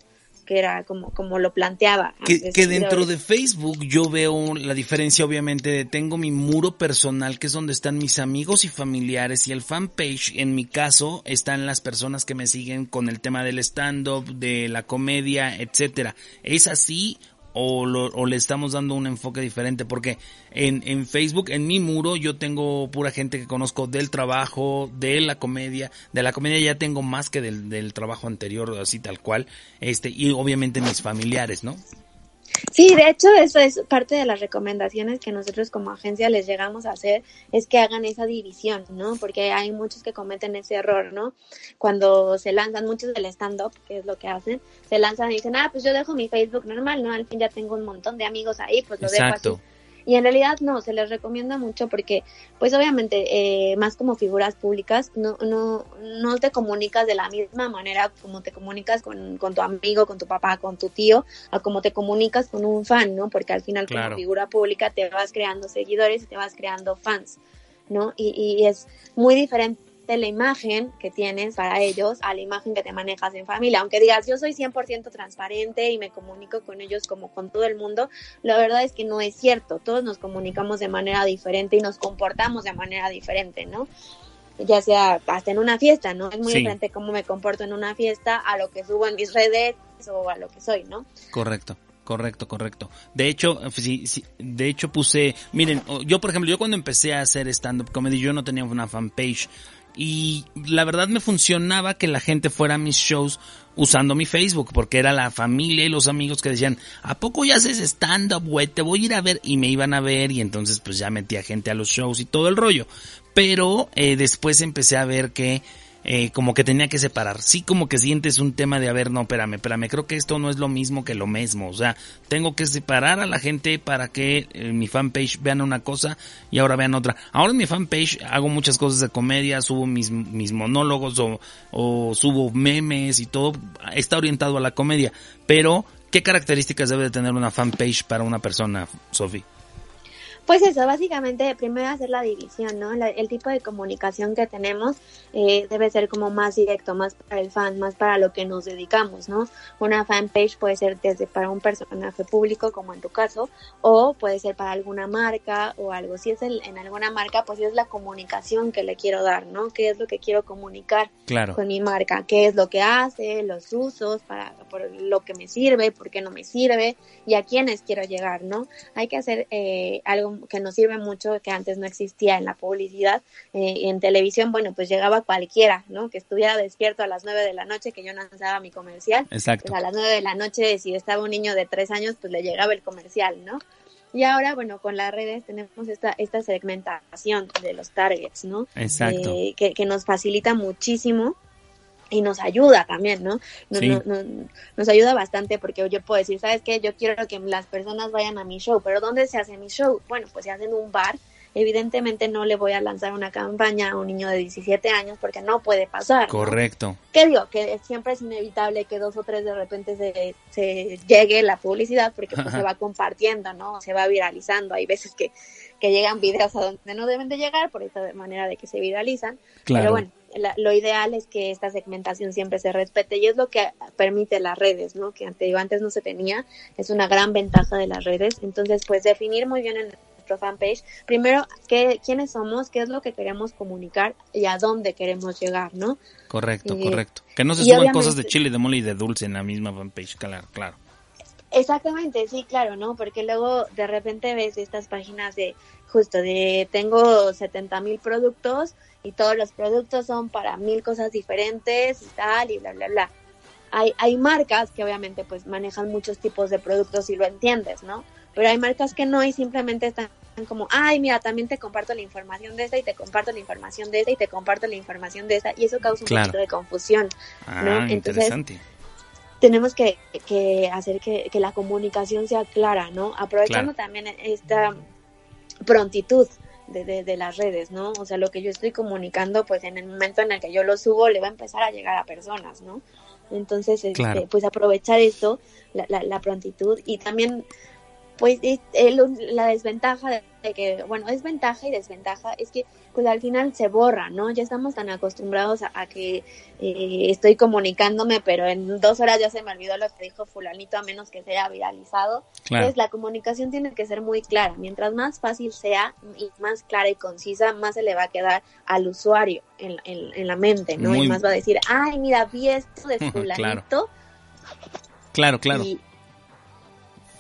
que era como como lo planteaba Que, dentro de Facebook yo veo la diferencia obviamente de tengo mi muro personal que es donde están mis amigos y familiares y el fanpage en mi caso están las personas que me siguen con el tema del stand-up, de la comedia, etcétera. ¿Es así o, lo- o le estamos dando un enfoque diferente? Porque en, en Facebook, en mi muro, yo tengo pura gente que conozco del trabajo, de la comedia. De la comedia ya tengo más que del, del trabajo anterior, así tal cual. Este, y obviamente mis familiares, ¿no? Sí, de hecho, eso es parte de las recomendaciones que nosotros como agencia les llegamos a hacer, es que hagan esa división, ¿no? Porque hay muchos que cometen ese error, ¿no? Cuando se lanzan, muchos del stand-up, que es lo que hacen, se lanzan y dicen, ah, pues yo dejo mi Facebook normal, ¿no? Al fin ya tengo un montón de amigos ahí, pues lo Exacto. Y en realidad no, se les recomienda mucho porque, pues obviamente, eh, más como figuras públicas, no, no, no te comunicas de la misma manera como te comunicas con, con tu amigo, con tu papá, con tu tío, a como te comunicas con un fan, ¿no? Porque al final Claro. como figura pública te vas creando seguidores y te vas creando fans, ¿no? Y, y es muy diferente la imagen que tienes para ellos a la imagen que te manejas en familia. Aunque digas, yo soy 100% transparente y me comunico con ellos como con todo el mundo, la verdad es que no es cierto. Todos nos comunicamos de manera diferente y nos comportamos de manera diferente, ¿no? Ya sea hasta en una fiesta, ¿no? Es muy Sí. diferente cómo me comporto en una fiesta a lo que subo en mis redes o a lo que soy, ¿no? Correcto. Correcto, correcto. De hecho, sí, sí, de hecho puse, miren, yo por ejemplo, yo cuando empecé a hacer stand-up comedy, yo no tenía una fanpage y la verdad me funcionaba que la gente fuera a mis shows usando mi Facebook, porque era la familia y los amigos que decían, ¿a poco ya haces stand-up, güey? Te voy a ir a ver y me iban a ver y entonces pues ya metía gente a los shows y todo el rollo. Pero eh, después empecé a ver que eh, como que tenía que separar. Sí, como que sientes un tema de, a ver, no, espérame, espérame, creo que esto no es lo mismo que lo mismo. O sea, tengo que separar a la gente para que en mi fanpage vean una cosa y ahora vean otra. Ahora en mi fanpage hago muchas cosas de comedia, subo mis, monólogos o, o subo memes y todo. Está orientado a la comedia. Pero, ¿qué características debe de tener una fanpage para una persona, Sofi? Pues eso, básicamente primero hacer la división, ¿no? La- el tipo de comunicación que tenemos eh, debe ser como más directo, más para el fan, más para lo que nos dedicamos, ¿no? Una fanpage puede ser desde para un personaje público, como en tu caso, o puede ser para alguna marca o algo. Si es el- en alguna marca, pues es la comunicación que le quiero dar, ¿no? ¿Qué es lo que quiero comunicar? Claro. con mi marca, qué es lo que hace, los usos, para por lo que me sirve, por qué no me sirve y a quiénes quiero llegar, ¿no? Hay que hacer eh, algo algo que nos sirve mucho, que antes no existía en la publicidad, eh, en televisión, bueno, pues llegaba cualquiera, ¿no? Que estuviera despierto a las nueve de la noche, que yo lanzaba mi comercial. Exacto. Pues a las nueve de la noche, si estaba un niño de tres años, pues le llegaba el comercial, ¿no? Y ahora, bueno, con las redes tenemos esta, esta segmentación de los targets, ¿no? Exacto. Eh, que, que nos facilita muchísimo y nos ayuda también, ¿no? Nos, Sí. no- no- nos ayuda bastante porque yo puedo decir, ¿sabes qué? Yo quiero que las personas vayan a mi show, pero ¿dónde se hace mi show? Bueno, pues se hace en un bar. Evidentemente no le voy a lanzar una campaña a un niño de 17 años porque no puede pasar. ¿no? Correcto. ¿Qué digo? Que siempre es inevitable que dos o tres de repente se, se llegue la publicidad porque pues, se va compartiendo, ¿no? Se va viralizando. Hay veces que, que llegan videos a donde no deben de llegar por esta manera de que se viralizan. Claro. Pero bueno, la- lo ideal es que esta segmentación siempre se respete y es lo que permite las redes, ¿no? Que ante- antes no se tenía. Es una gran ventaja de las redes. Entonces, pues definir muy bien en nuestro fanpage, primero, qué, quiénes somos, qué es lo que queremos comunicar y a dónde queremos llegar, ¿no? Correcto, Eh, correcto. Que no se suban cosas de chile, de mole y de dulce en la misma fanpage, claro, claro. Exactamente, sí, claro, ¿no? Porque luego de repente ves estas páginas de justo de tengo 70 mil productos y todos los productos son para mil cosas diferentes y tal y bla, bla, bla. Hay, hay marcas que obviamente pues manejan muchos tipos de productos y lo entiendes, ¿no? Pero hay marcas que no y simplemente están como, ay, mira, también te comparto la información de esta y te comparto la información de esta y te comparto la información de esta y eso causa un Claro. poquito de confusión, ¿no? Ah, interesante. Tenemos que, que hacer que, que la comunicación sea clara, ¿no? Aprovechando también esta prontitud de, de, de las redes, ¿no? O sea, lo que yo estoy comunicando, pues en el momento en el que yo lo subo, le va a empezar a llegar a personas, ¿no? Entonces, este, pues aprovechar esto, la, la, la prontitud y también, pues es- la desventaja de, que, bueno, es ventaja y desventaja, es que pues al final se borra, ¿no? Ya estamos tan acostumbrados a, a que eh, estoy comunicándome, pero en dos horas ya se me olvidó lo que dijo fulanito a menos que sea viralizado. Claro. Entonces la comunicación tiene que ser muy clara. Mientras más fácil sea y más clara y concisa, más se le va a quedar al usuario en, en- en la mente, ¿no? Muy- Y más va a decir, ay, mira, vi esto de Claro. fulanito. Claro, claro. Y,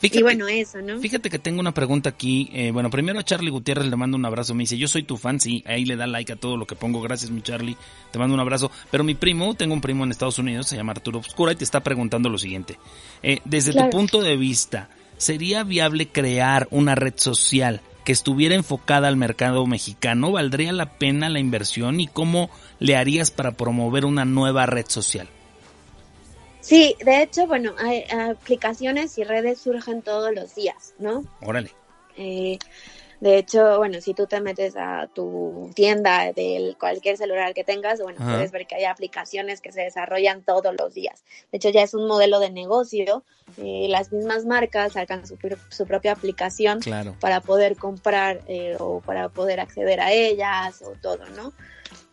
Fíjate, y bueno, eso, ¿no? fíjate que tengo una pregunta aquí. eh, bueno, primero a Charlie Gutiérrez le mando un abrazo. Me dice, yo soy tu fan, sí, ahí le da like a todo lo que pongo. Gracias, mi Charlie. Te mando un abrazo. Pero mi primo, tengo un primo en Estados Unidos, se llama Arturo Obscura, y te está preguntando lo siguiente. Eh, desde Claro. tu punto de vista, ¿sería viable crear una red social que estuviera enfocada al mercado mexicano? ¿Valdría la pena la inversión? ¿Y cómo le harías para promover una nueva red social? Sí, de hecho, bueno, hay aplicaciones y redes surgen todos los días, ¿no? Órale. Eh, de hecho, bueno, si tú te metes a tu tienda de cualquier celular que tengas, bueno, Ajá. puedes ver que hay aplicaciones que se desarrollan todos los días. De hecho, ya es un modelo de negocio. eh, las mismas marcas sacan su, pr- su propia aplicación Claro. para poder comprar eh, o para poder acceder a ellas o todo, ¿no?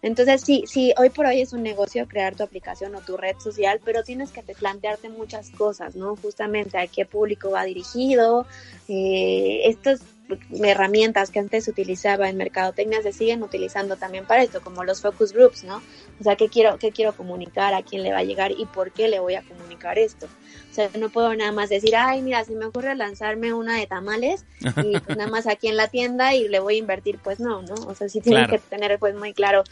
Entonces sí, sí, hoy por hoy es un negocio crear tu aplicación o tu red social, pero tienes que te plantearte muchas cosas, ¿no? Justamente a qué público va dirigido, eh, estas herramientas que antes se utilizaba en mercadotecnia se siguen utilizando también para esto, como los focus groups, ¿no? O sea, ¿qué quiero, qué quiero comunicar, a quién le va a llegar y por qué le voy a comunicar esto? O sea, no puedo nada más decir, ay, mira, se me ocurre lanzarme una de tamales y pues nada más aquí en la tienda y le voy a invertir, pues no, ¿no? O sea, sí tienes Claro. que tener pues muy claro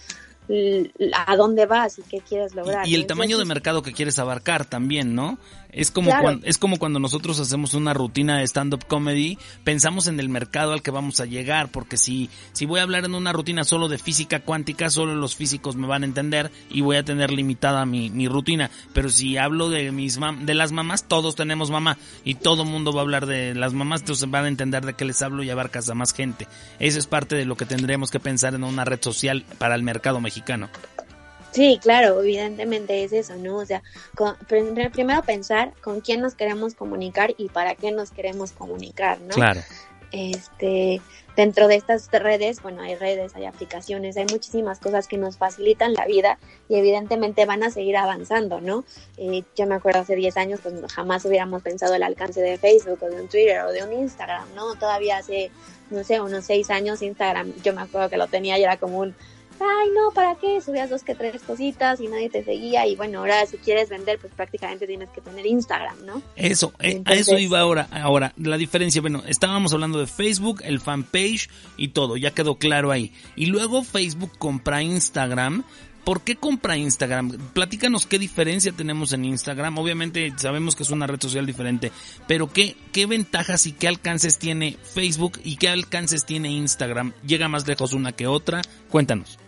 a dónde vas y qué quieres lograr. Y el tamaño de mercado que quieres abarcar también, ¿no? Es como, Claro. cuan- es como cuando nosotros hacemos una rutina de stand-up comedy, pensamos en el mercado al que vamos a llegar, porque si, si voy a hablar en una rutina solo de física cuántica, solo los físicos me van a entender y voy a tener limitada mi, mi rutina. Pero si hablo de mis mam- de las mamás, todos tenemos mamá y todo mundo va a hablar de las mamás, entonces van a entender de qué les hablo y abarcas a más gente. Eso es parte de lo que tendríamos que pensar en una red social para el mercado mexicano. Sí, claro, evidentemente es eso, ¿no? O sea, con- prim- primero pensar con quién nos queremos comunicar y para qué nos queremos comunicar, ¿no? Claro. este dentro de estas redes, bueno, hay redes, hay aplicaciones, hay muchísimas cosas que nos facilitan la vida y evidentemente van a seguir avanzando, ¿no? Eh, yo me acuerdo hace 10 años, pues jamás hubiéramos pensado el alcance de Facebook o de un Twitter o de un Instagram, ¿no? Todavía hace, no sé, unos 6 años Instagram, yo me acuerdo que lo tenía y era como un ay, no, ¿para qué? Subías dos que tres cositas y nadie te seguía y bueno, ahora si quieres vender, pues prácticamente tienes que tener Instagram, ¿no? Eso, eh, a eso iba ahora. Ahora, la diferencia, bueno, estábamos hablando de Facebook, el fanpage y todo, ya quedó claro ahí. Y luego Facebook compra Instagram ¿Por qué compra Instagram? Platícanos qué diferencia tenemos en Instagram. Obviamente sabemos que es una red social diferente, pero qué, qué ventajas y qué alcances tiene Facebook y qué alcances tiene Instagram. ¿Llega más lejos una que otra? Cuéntanos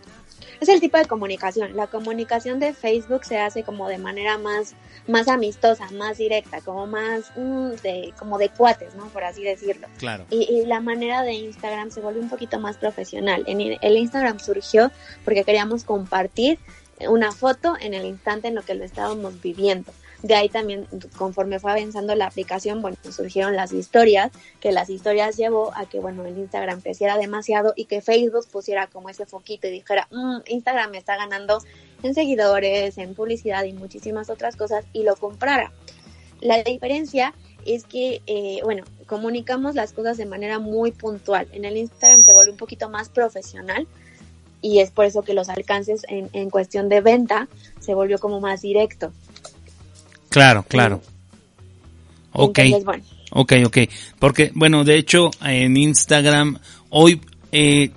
es el tipo de comunicación. La comunicación de Facebook se hace como de manera más, más amistosa, más directa, como más mm, de, como de cuates, ¿no? Por así decirlo. Claro. Y, la manera de Instagram se vuelve un poquito más profesional. En el Instagram surgió porque queríamos compartir una foto en el instante en lo que lo estábamos viviendo. De ahí también, conforme fue avanzando la aplicación, bueno, surgieron las historias, que las historias llevó a que, bueno, el Instagram creciera demasiado y que Facebook pusiera como ese foquito y dijera, mm, Instagram me está ganando en seguidores, en publicidad y muchísimas otras cosas y lo comprara. La diferencia es que, eh, bueno, comunicamos las cosas de manera muy puntual. En el Instagram se vuelve un poquito más profesional y es por eso que los alcances en, en cuestión de venta se volvió como más directo. Claro, claro. Ok. Ok, ok. Porque, bueno, de hecho, en Instagram, hoy, eh,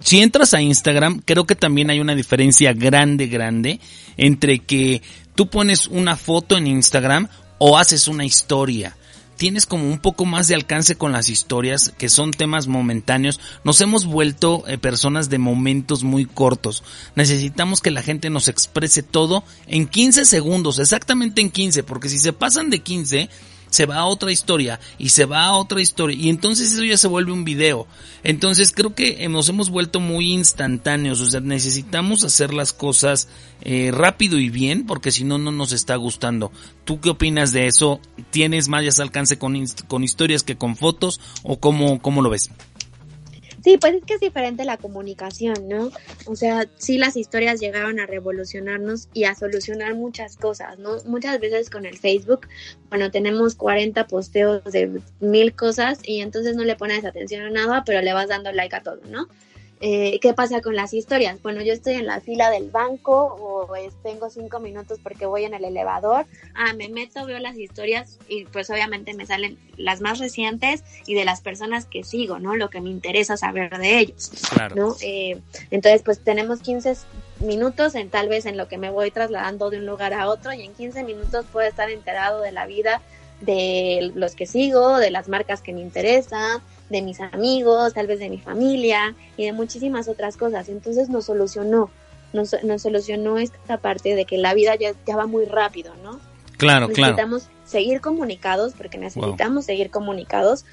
si entras a Instagram, creo que también hay una diferencia grande, grande, entre que tú pones una foto en Instagram o haces una historia tienes como un poco más de alcance con las historias, que son temas momentáneos. Nos hemos vuelto eh, personas de momentos muy cortos. Necesitamos que la gente nos exprese todo en 15 segundos, exactamente en 15, porque si se pasan de 15, se va a otra historia y se va a otra historia y entonces eso ya se vuelve un video. Entonces creo que nos hemos vuelto muy instantáneos, o sea, necesitamos hacer las cosas eh, rápido y bien porque si no, no nos está gustando. ¿Tú qué opinas de eso? ¿Tienes más alcance con, con historias que con fotos o cómo, cómo lo ves? Sí, pues es que es diferente la comunicación, ¿no? O sea, sí las historias llegaron a revolucionarnos y a solucionar muchas cosas, ¿no? Muchas veces con el Facebook, bueno, tenemos 40 posteos de mil cosas y entonces no le pones atención a nada, pero le vas dando like a todo, ¿no? Eh, ¿Qué pasa con las historias? Bueno, yo estoy en la fila del banco o tengo cinco minutos porque voy en el elevador. Ah, me meto, veo las historias y pues obviamente me salen las más recientes y de las personas que sigo, ¿no? Lo que me interesa saber de ellos, claro. ¿no? Eh, entonces, pues tenemos 15 minutos en tal vez en lo que me voy trasladando de un lugar a otro y en 15 minutos puedo estar enterado de la vida de los que sigo, de las marcas que me interesan, de mis amigos, tal vez de mi familia y de muchísimas otras cosas. Entonces nos solucionó, nos, nos solucionó esta parte de que la vida ya, ya va muy rápido, ¿no? Claro, necesitamos seguir comunicados porque necesitamos seguir comunicados,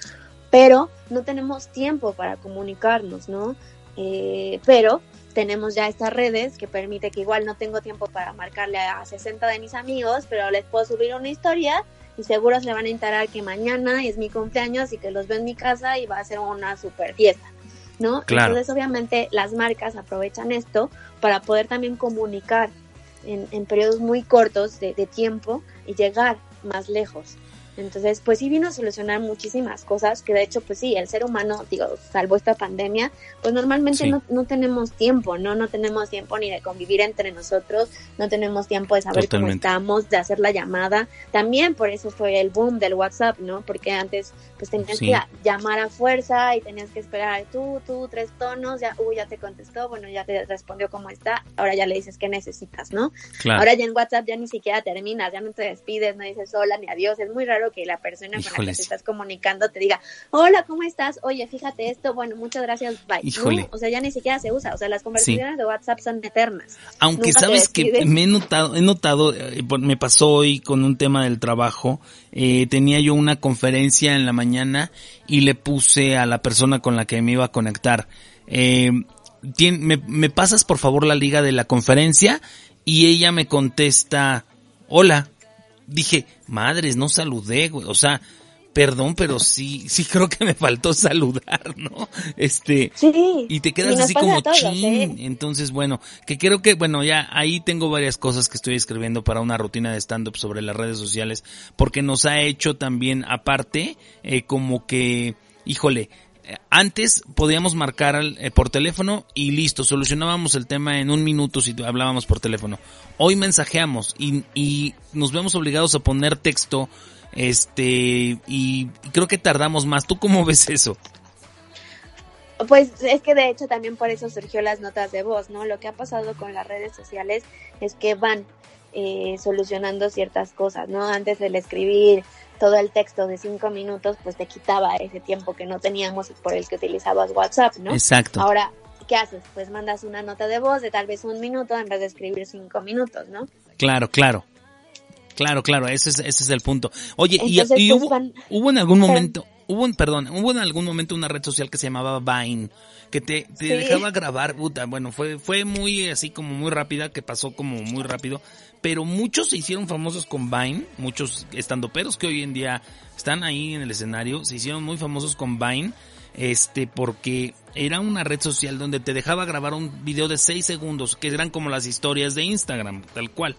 pero no tenemos tiempo para comunicarnos, ¿no? Eh, pero tenemos ya estas redes que permite que igual no tengo tiempo para marcarle a 60 de mis amigos, pero les puedo subir una historia y seguro se van a enterar que mañana es mi cumpleaños y que los veo en mi casa y va a ser una super fiesta, ¿no? Entonces obviamente las marcas aprovechan esto para poder también comunicar en, en periodos muy cortos de, de tiempo y llegar más lejos. Entonces, pues sí vino a solucionar muchísimas cosas que de hecho, pues sí, el ser humano, digo, salvo esta pandemia, pues normalmente no, no, tenemos tiempo, ¿no? No tenemos tiempo ni de convivir entre nosotros, no tenemos tiempo de saber cómo estamos, de hacer la llamada. También por eso fue el boom del WhatsApp, ¿no? Porque antes pues tenías que llamar a fuerza y tenías que esperar tú, tú, tres tonos, ya, uy, ya te contestó, bueno, ya te respondió cómo está, ahora ya le dices qué necesitas, ¿no? Ahora ya en WhatsApp ya ni siquiera terminas, ya no te despides, no dices hola ni adiós, es muy raro que la persona con la que te estás comunicando te diga, hola, ¿cómo estás? Oye, fíjate esto, bueno, muchas gracias, bye. O sea, ya ni siquiera se usa, o sea, las conversaciones de WhatsApp son eternas. Aunque sabes que me he notado, he notado, eh, me pasó hoy con un tema del trabajo, eh, tenía yo una conferencia en la mañana y le puse a la persona con la que me iba a conectar, eh, me, me pasas por favor la liga de la conferencia y ella me contesta, hola, dije, madres, no saludé, güey. O sea, perdón, pero sí, sí creo que me faltó saludar, ¿no? Este, sí, y te quedas así como chin. ¿eh? Entonces, bueno, que creo que, bueno, ya ahí tengo varias cosas que estoy escribiendo para una rutina de stand-up sobre las redes sociales, porque nos ha hecho también, aparte, eh, como que, híjole, antes podíamos marcar eh, por teléfono y listo, solucionábamos el tema en un minuto si hablábamos por teléfono. Hoy mensajeamos y, nos vemos obligados a poner texto, este, y, y creo que tardamos más. ¿Tú cómo ves eso? Pues es que de hecho también por eso surgió las notas de voz, ¿no? Lo que ha pasado con las redes sociales es que van eh, solucionando ciertas cosas, ¿no? Antes el escribir todo el texto de cinco minutos, pues te quitaba ese tiempo que no teníamos por el que utilizabas WhatsApp, ¿no? Exacto. Ahora, ¿qué haces? Pues mandas una nota de voz de tal vez un minuto en vez de escribir cinco minutos, ¿no? Claro, claro. Claro, claro, ese es, ese es el punto. Oye, y- Entonces, y, pues, hubo, van- hubo en algún momento, hubo, en- perdón, hubo en algún momento una red social que se llamaba Vine, que te, te Sí. dejaba grabar, puta, bueno, fue, fue muy así como muy rápida, que pasó como muy rápido, pero muchos se hicieron famosos con Vine, muchos estandoperos que hoy en día están ahí en el escenario, se hicieron muy famosos con Vine, este, porque era una red social donde te dejaba grabar un video de 6 segundos, que eran como las historias de Instagram, tal cual.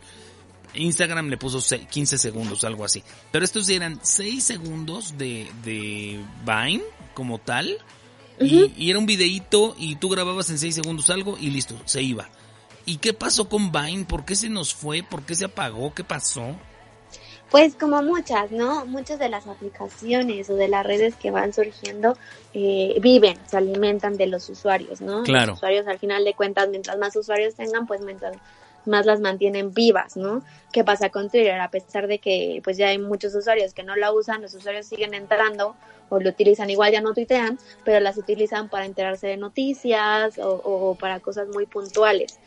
Instagram le puso se- 15 segundos, algo así. Pero estos eran 6 segundos de, de Vine como tal. y, y era un videíto y tú grababas en 6 segundos algo y listo, se iba. ¿Y qué pasó con Vine? ¿Por qué se nos fue? ¿Por qué se apagó? ¿Qué pasó? Pues como muchas, ¿no? Muchas de las aplicaciones o de las redes que van surgiendo eh, viven, se alimentan de los usuarios, ¿no? Claro. Los usuarios al final de cuentas, mientras más usuarios tengan, pues mientras más las mantienen vivas, ¿no? ¿Qué pasa con Twitter? A pesar de que pues ya hay muchos usuarios que no la usan, los usuarios siguen entrando o lo utilizan igual, ya no tuitean, pero las utilizan para enterarse de noticias o, o para cosas muy puntuales.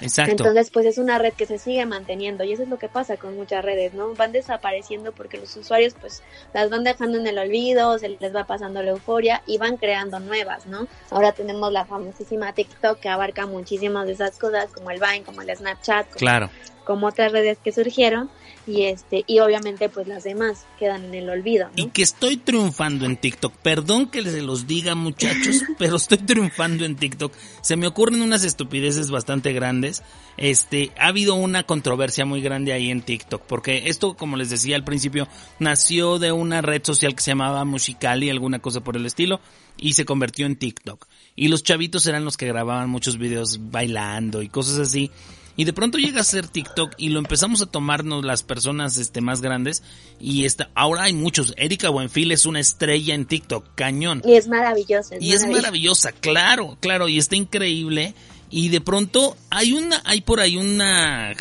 Exacto. Entonces, pues es una red que se sigue manteniendo y eso es lo que pasa con muchas redes, ¿no? Van desapareciendo porque los usuarios pues las van dejando en el olvido, se les va pasando la euforia y van creando nuevas, ¿no? Ahora tenemos la famosísima TikTok que abarca muchísimas de esas cosas como el Vine, como el Snapchat, como, Claro. como otras redes que surgieron y este y obviamente pues las demás quedan en el olvido, ¿no? Y que estoy triunfando en TikTok. Perdón que se los diga, muchachos, pero estoy triunfando en TikTok. Se me ocurren unas estupideces bastante grandes. Este, ha habido una controversia muy grande ahí en TikTok, porque esto, como les decía al principio, nació de una red social que se llamaba Musicali, alguna cosa por el estilo, y se convirtió en TikTok. Y los chavitos eran los que grababan muchos videos bailando y cosas así. Y de pronto llega a ser TikTok y lo empezamos a tomarnos las personas este más grandes y esta ahora hay muchos. Erika Buenfil es una estrella en TikTok, cañón. Y es maravilloso. Y es maravillosa, claro, claro, y está increíble. Y de pronto hay una, hay por ahí una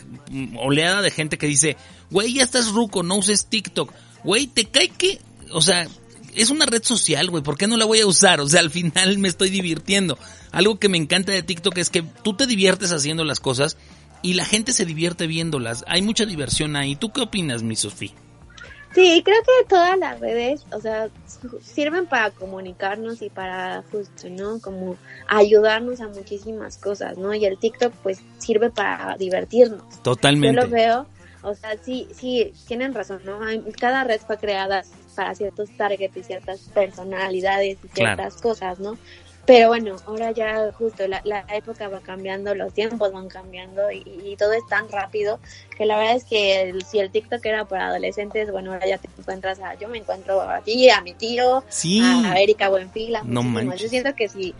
oleada de gente que dice, güey, ya estás ruco, no uses TikTok. Güey, te cae que, o sea, es una red social, güey, ¿por qué no la voy a usar? O sea, al final me estoy divirtiendo. Algo que me encanta de TikTok es que tú te diviertes haciendo las cosas y la gente se divierte viéndolas. Hay mucha diversión ahí. ¿Tú qué opinas, mi Sofía? Sí, creo que todas las redes, o sea, sirven para comunicarnos y para justo, ¿no? Como ayudarnos a muchísimas cosas, ¿no? Y el TikTok pues sirve para divertirnos. Totalmente. Yo lo veo, o sea, sí, sí, tienen razón, ¿no? Cada red fue creada para ciertos targets y ciertas personalidades y Claro. ciertas cosas, ¿no? Pero bueno, ahora ya justo la, la época va cambiando, los tiempos van cambiando y, y todo es tan rápido que la verdad es que el- si el TikTok era para adolescentes, bueno, ahora ya te encuentras a, yo me encuentro a ti, a mi tío, Sí. a Erika Buenfil, a No manches. Yo siento que sí,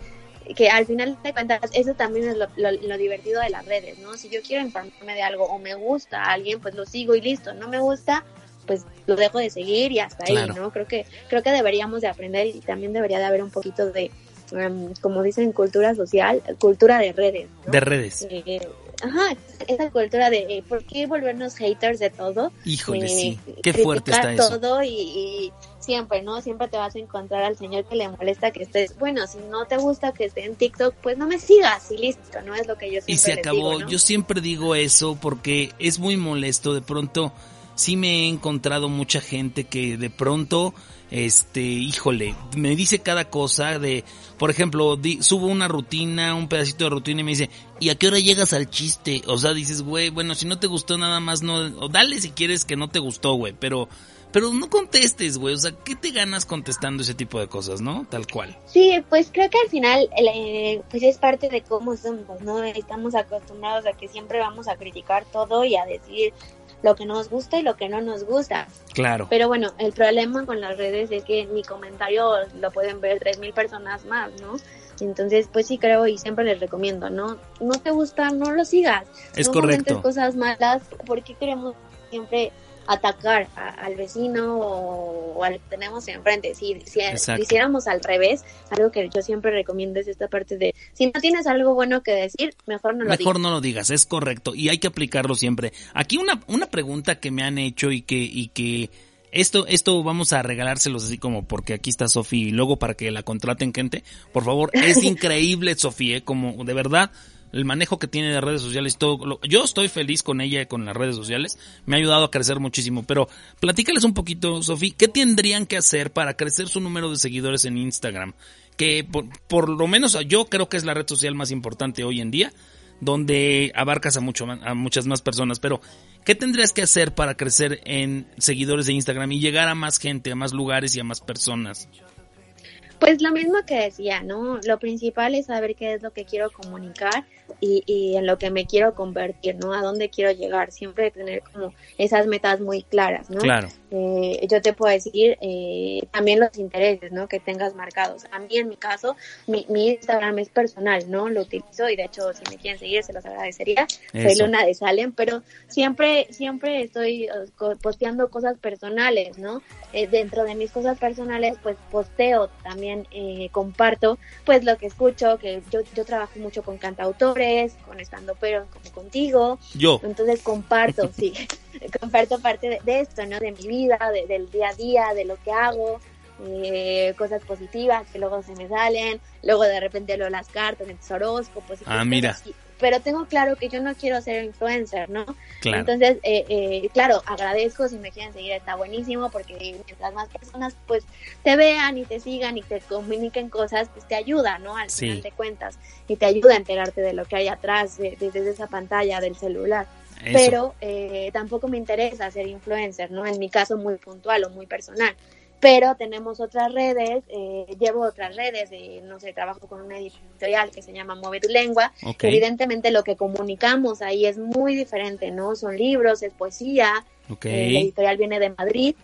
que al final de cuentas eso también es lo, lo- lo divertido de las redes, ¿no? Si yo quiero informarme de algo o me gusta a alguien, pues lo sigo y listo. No me gusta, pues lo dejo de seguir y hasta Claro. ahí, ¿no? Creo que creo que deberíamos de aprender y también debería de haber un poquito de, em, como dicen, cultura social, cultura de redes. ¿no? De redes. Eh, ajá, esa cultura de eh, por qué volvernos haters de todo. Híjole, Eh, sí. Qué fuerte está criticar eso. todo y, y siempre, ¿no? Siempre te vas a encontrar al señor que le molesta que estés, bueno, si no te gusta que esté en TikTok, pues no me sigas y listo, ¿no? Es lo que yo siempre Y se acabó. digo, ¿no? Yo siempre digo eso porque es muy molesto. De pronto, sí me he encontrado mucha gente que de pronto, este, híjole, me dice cada cosa de, por ejemplo, di- subo una rutina, un pedacito de rutina y me dice, ¿y a qué hora llegas al chiste? O sea, dices, güey, bueno, si no te gustó nada más, no, o dale si quieres que no te gustó, güey, pero, pero no contestes, güey, o sea, ¿qué te ganas contestando ese tipo de cosas, no? Tal cual. Sí, pues creo que al final, eh, pues es parte de cómo somos, ¿no? Estamos acostumbrados a que siempre vamos a criticar todo y a decir lo que nos gusta y lo que no nos gusta. Claro. Pero bueno, el problema con las redes es que mi comentario lo pueden ver tres mil personas más, ¿no? Entonces, pues sí creo y siempre les recomiendo, ¿no? No te gusta, no lo sigas. Es no correcto. cosas malas porque queremos siempre atacar a, al vecino o, o, al que tenemos enfrente. Si, si hiciéramos al revés, algo que yo siempre recomiendo es esta parte de, si no tienes algo bueno que decir, mejor no lo mejor digas. Mejor no lo digas, es correcto. Y hay que aplicarlo siempre. Aquí una, una pregunta que me han hecho y que, y que esto, esto vamos a regalárselos así como porque aquí está Sofía y luego para que la contraten gente. Por favor, es increíble Sofía, como de verdad el manejo que tiene de redes sociales, todo. Lo, yo estoy feliz con ella con las redes sociales. Me ha ayudado a crecer muchísimo. Pero platícales un poquito, Sofía, ¿qué tendrían que hacer para crecer su número de seguidores en Instagram? Que por, por, lo menos yo creo que es la red social más importante hoy en día, donde abarcas a, mucho, a muchas más personas. Pero, ¿qué tendrías que hacer para crecer en seguidores de Instagram y llegar a más gente, a más lugares y a más personas? Pues lo mismo que decía, ¿no? Lo principal es saber qué es lo que quiero comunicar y, y, en lo que me quiero convertir, ¿no? A dónde quiero llegar. Siempre tener como esas metas muy claras, ¿no? Claro. Eh, yo te puedo decir eh, también los intereses, ¿no? Que tengas marcados. A mí, en mi caso, mi, mi, Instagram es personal, ¿no? Lo utilizo y de hecho, si me quieren seguir, se los agradecería. Eso. Soy Luna de Salem, pero siempre, siempre estoy uh, posteando cosas personales, ¿no? Eh, dentro de mis cosas personales, pues posteo también, eh, comparto, pues lo que escucho, que yo, yo trabajo mucho con cantautores, con estando pero como contigo. Yo. Entonces comparto, sí, comparto parte de, de, esto, ¿no? De mi vida, de, del día a día, de lo que hago, eh, cosas positivas que luego se me salen, luego de repente leo las cartas, mis horóscopos. Y ah, mira. Pero tengo claro que yo no quiero ser influencer, ¿no? Claro. Entonces, eh, eh, claro, agradezco si me quieren seguir, está buenísimo, porque mientras más personas pues te vean y te sigan y te comuniquen cosas, pues te ayuda, ¿no? Al sí. final de cuentas. Y te ayuda a enterarte de lo que hay atrás, desde de, de esa pantalla del celular. Eso. Pero eh, tampoco me interesa ser influencer, ¿no? En mi caso muy puntual o muy personal pero tenemos otras redes, eh, llevo otras redes, eh, no sé, trabajo con una editorial que se llama Mueve tu Lengua, okay. evidentemente lo que comunicamos ahí es muy diferente, ¿no? Son libros, es poesía, okay. eh, la editorial viene de Madrid,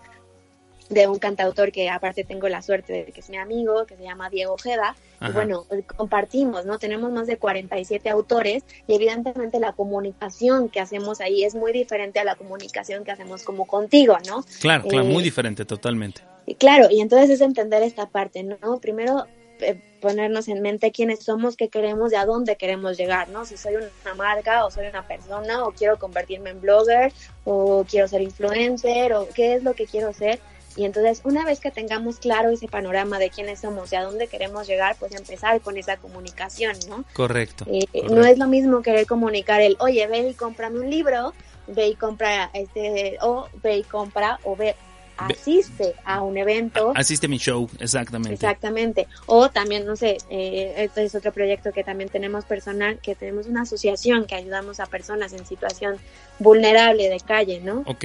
de un cantautor que aparte tengo la suerte de que es mi amigo, que se llama Diego Ojeda, y bueno, compartimos, ¿no? Tenemos más de 47 autores y evidentemente la comunicación que hacemos ahí es muy diferente a la comunicación que hacemos como contigo, ¿no? Claro, claro, Eh, muy diferente, totalmente. Y claro, y entonces es entender esta parte, ¿no? Primero eh, ponernos en mente quiénes somos, qué queremos y a dónde queremos llegar, ¿no? Si soy una marca o soy una persona o quiero convertirme en blogger o quiero ser influencer o qué es lo que quiero ser. Y entonces, una vez que tengamos claro ese panorama de quiénes somos y a dónde queremos llegar, pues empezar con esa comunicación, ¿no? Correcto. Eh, correcto. No es lo mismo querer comunicar el, oye, ve y cómprame un libro, ve y compra este, o ve y compra, o ve, asiste a un evento. Asiste a mi show, exactamente. Exactamente. O también, no sé, eh, este es otro proyecto que también tenemos personal, que tenemos una asociación que ayudamos a personas en situación vulnerable de calle, ¿no? Ok.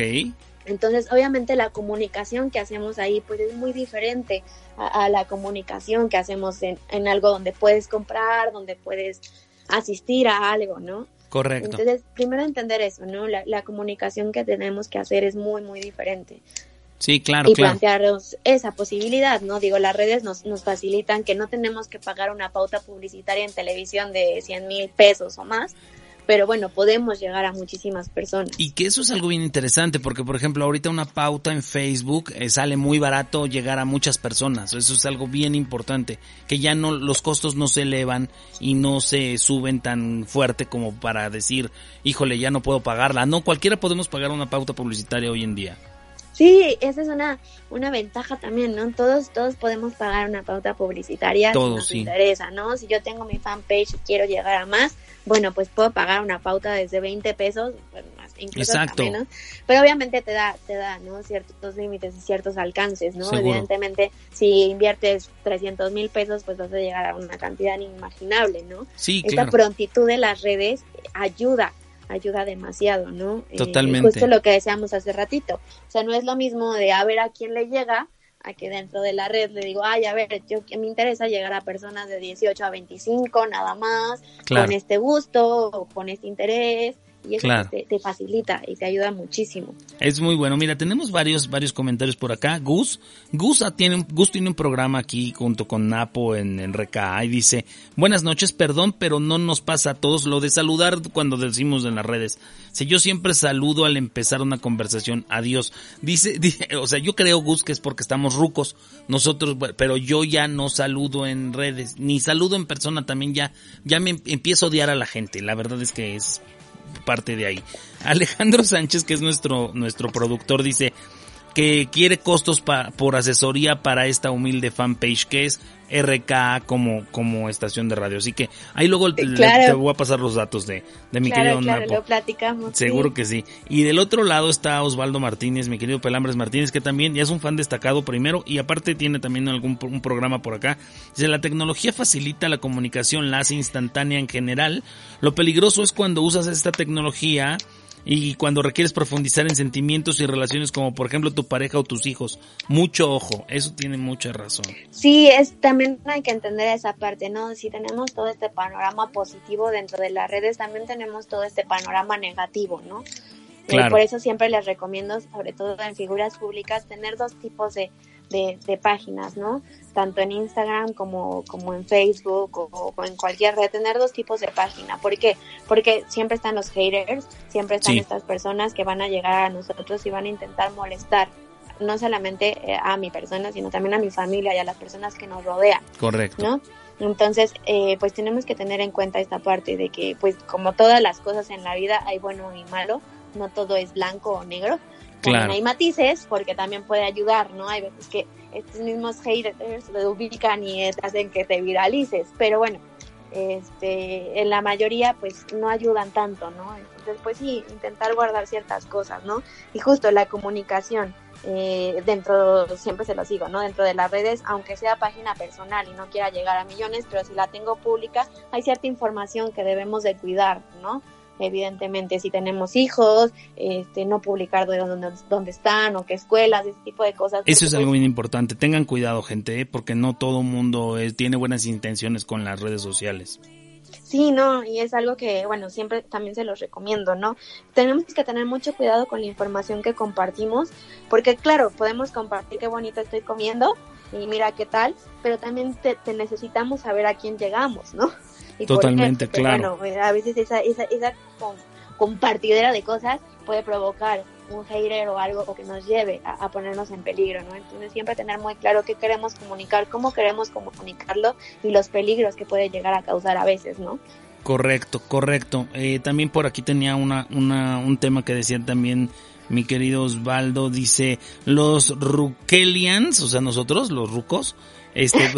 Entonces, obviamente la comunicación que hacemos ahí pues es muy diferente a, a la comunicación que hacemos en, en, algo donde puedes comprar, donde puedes asistir a algo, ¿no? Correcto. Entonces, primero entender eso, ¿no? La, la comunicación que tenemos que hacer es muy, muy diferente. Sí, claro, y claro. plantearnos esa posibilidad, ¿no? Digo, las redes nos, nos facilitan que no tenemos que pagar una pauta publicitaria en televisión de 100 mil pesos o más, pero bueno, podemos llegar a muchísimas personas. Y que eso es algo bien interesante, porque por ejemplo, ahorita una pauta en Facebook eh, sale muy barato llegar a muchas personas. Eso es algo bien importante, que ya no los costos no se elevan y no se suben tan fuerte como para decir, híjole, ya no puedo pagarla. No, cualquiera podemos pagar una pauta publicitaria hoy en día. Sí, esa es una, una ventaja también, ¿no? Todos, todos podemos pagar una pauta publicitaria todos, si nos sí. interesa, ¿no? Si yo tengo mi fanpage y quiero llegar a más, bueno, pues puedo pagar una pauta desde 20 pesos, bueno, más, incluso Exacto. menos. Pero obviamente te da, te da, ¿no? Ciertos límites y ciertos alcances, ¿no? Seguro. Evidentemente, si inviertes 300 mil pesos, pues vas a llegar a una cantidad inimaginable, ¿no? Sí, Esta claro. prontitud de las redes ayuda ayuda demasiado, ¿no? Totalmente. Eh, justo lo que decíamos hace ratito. O sea, no es lo mismo de a ver a quién le llega, a que dentro de la red le digo, ay, a ver, yo me interesa llegar a personas de 18 a 25, nada más, Claro. con este gusto, o con este interés, Y eso Claro. te, te facilita y te ayuda muchísimo. Es muy bueno. Mira, tenemos varios, varios comentarios por acá. Gus, Gus tiene, un- Gus tiene un programa aquí junto con Napo en, en RKA y dice, buenas noches, perdón, pero no nos pasa a todos lo de saludar cuando decimos en las redes. Si yo siempre saludo al empezar una conversación, adiós. Dice, dice, o sea, yo creo, Gus, que es porque estamos rucos. Nosotros, pero yo ya no saludo en redes, ni saludo en persona también ya, ya me empiezo a odiar a la gente. La verdad es que es parte de ahí. Alejandro Sánchez, que es nuestro, nuestro productor, dice que quiere costos pa- por asesoría para esta humilde fanpage que es RKA como, como estación de radio. Así que ahí luego le- claro. te voy a pasar los datos de, de mi claro, querido claro, Napo. lo platicamos. Seguro sí. que sí. Y del otro lado está Osvaldo Martínez, mi querido Pelambres Martínez, que también ya es un fan destacado primero y aparte tiene también algún un programa por acá. Dice, la tecnología facilita la comunicación, la hace instantánea en general. Lo peligroso es cuando usas esta tecnología y cuando requieres profundizar en sentimientos y relaciones como por ejemplo tu pareja o tus hijos. Mucho ojo, eso tiene mucha razón. Sí, es también hay que entender esa parte, ¿no? Si tenemos todo este panorama positivo dentro de las redes, también tenemos todo este panorama negativo, ¿no? Eh, Claro. por eso siempre les recomiendo, sobre todo en figuras públicas, tener dos tipos de, de, de páginas, ¿no? Tanto en Instagram como, como en Facebook o, o en cualquier red, tener dos tipos de página. ¿Por qué? Porque siempre están los haters, siempre están Sí. estas personas que van a llegar a nosotros y van a intentar molestar no solamente eh, a mi persona, sino también a mi familia y a las personas que nos rodean. Correcto. ¿no? Entonces, eh, pues tenemos que tener en cuenta esta parte de que, pues como todas las cosas en la vida, hay bueno y malo, no todo es blanco o negro. También Claro. hay matices, porque también puede ayudar, ¿no? Hay veces que estos mismos haters lo ubican y hacen que te viralices, pero bueno, este, en la mayoría pues no ayudan tanto, ¿no? Entonces, pues sí, intentar guardar ciertas cosas, ¿no? Y justo la comunicación eh, dentro, siempre se lo digo, ¿no? Dentro de las redes, aunque sea página personal y no quiera llegar a millones, pero si la tengo pública, hay cierta información que debemos de cuidar, ¿no? Evidentemente, si tenemos hijos, este, no publicar de dónde, dónde están o qué escuelas, ese tipo de cosas. Eso es algo bien importante. Tengan cuidado, gente, ¿eh? porque no todo mundo es- tiene buenas intenciones con las redes sociales. Sí, no, y es algo que, bueno, siempre también se los recomiendo, ¿no? Tenemos que tener mucho cuidado con la información que compartimos, porque claro, podemos compartir qué bonito estoy comiendo y mira qué tal, pero también te, te necesitamos saber a quién llegamos, ¿no? Y por Totalmente, ejemplo, claro. Bueno, a veces esa, esa, esa com- compartidera de cosas puede provocar un hater o algo o que nos lleve a, a ponernos en peligro, ¿no? Entonces siempre tener muy claro qué queremos comunicar, cómo queremos comunicarlo y los peligros que puede llegar a causar a veces, ¿no? Correcto, correcto. Eh, también por aquí tenía una, una, un tema que decía también mi querido Osvaldo, dice, los Rukelians, o sea, nosotros, los rucos, este,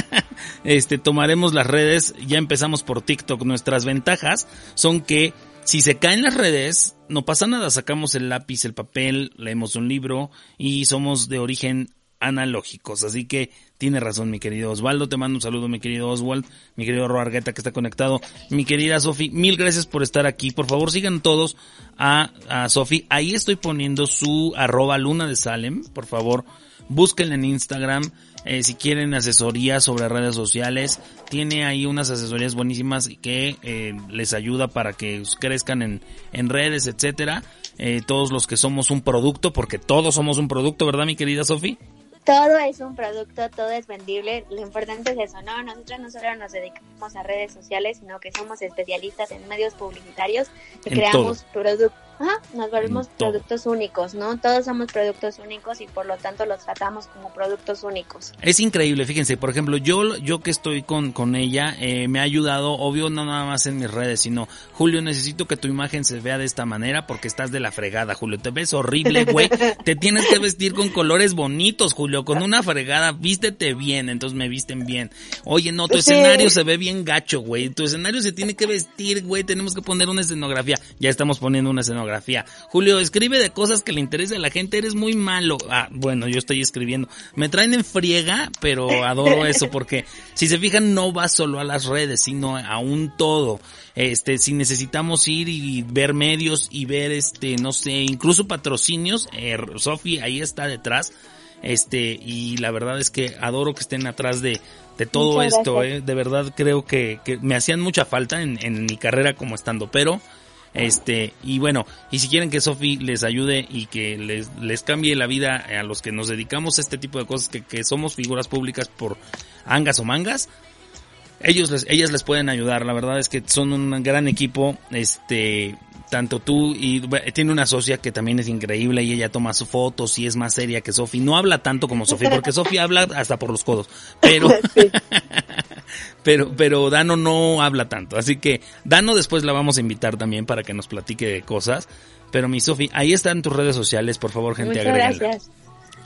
este, tomaremos las redes, ya empezamos por TikTok, nuestras ventajas son que si se caen las redes, no pasa nada, sacamos el lápiz, el papel, leemos un libro y somos de origen analógicos. Así que tiene razón, mi querido Osvaldo. Te mando un saludo, mi querido Oswald, mi querido Roargueta que está conectado. Mi querida Sofi, mil gracias por estar aquí. Por favor, sigan todos a, a Sofi. Ahí estoy poniendo su arroba luna de Salem. Por favor, búsquenla en Instagram. Eh, si quieren asesoría sobre redes sociales, tiene ahí unas asesorías buenísimas que eh, les ayuda para que crezcan en, en redes, etcétera. Eh, todos los que somos un producto, porque todos somos un producto, ¿verdad, mi querida Sofi? todo es un producto, todo es vendible. Lo importante es eso, ¿no? Nosotros no solo nos dedicamos a redes sociales, sino que somos especialistas en medios publicitarios que En creamos productos. Ajá, nos volvemos productos únicos, ¿no? Todos somos productos únicos y por lo tanto los tratamos como productos únicos. Es increíble, fíjense, por ejemplo, yo, yo que estoy con, con ella, eh, me ha ayudado, obvio, no nada más en mis redes, sino, Julio, necesito que tu imagen se vea de esta manera porque estás de la fregada, Julio, te ves horrible, güey, te tienes que vestir con colores bonitos, Julio, con una fregada, vístete bien, entonces me visten bien. Oye, no, tu Sí. escenario se ve bien gacho, güey, tu escenario se tiene que vestir, güey, tenemos que poner una escenografía, ya estamos poniendo una escenografía. Julio, escribe de cosas que le interesa a la gente, eres muy malo. Ah, bueno, yo estoy escribiendo. Me traen en friega, pero adoro eso porque si se fijan no va solo a las redes, sino a un todo. Este, si necesitamos ir y ver medios y ver este, no sé, incluso patrocinios, eh, Sofi ahí está detrás. Este, y la verdad es que adoro que estén atrás de, de todo Muchas esto, eh. De verdad creo que, que me hacían mucha falta en, en mi carrera como estando, pero Este, y bueno, y si quieren que Sofi les ayude y que les, les cambie la vida a los que nos dedicamos a este tipo de cosas, que, que somos figuras públicas por angas o mangas, ellos les, ellas les pueden ayudar. La verdad es que son un gran equipo. Este, tanto tú y tiene una socia que también es increíble y ella toma sus fotos y es más seria que Sofi. No habla tanto como Sofi porque Sofi habla hasta por los codos. Pero, pero, pero Dano no habla tanto. Así que Dano después la vamos a invitar también para que nos platique de cosas. Pero mi Sofi, ahí están tus redes sociales, por favor, gente, Muchas gracias.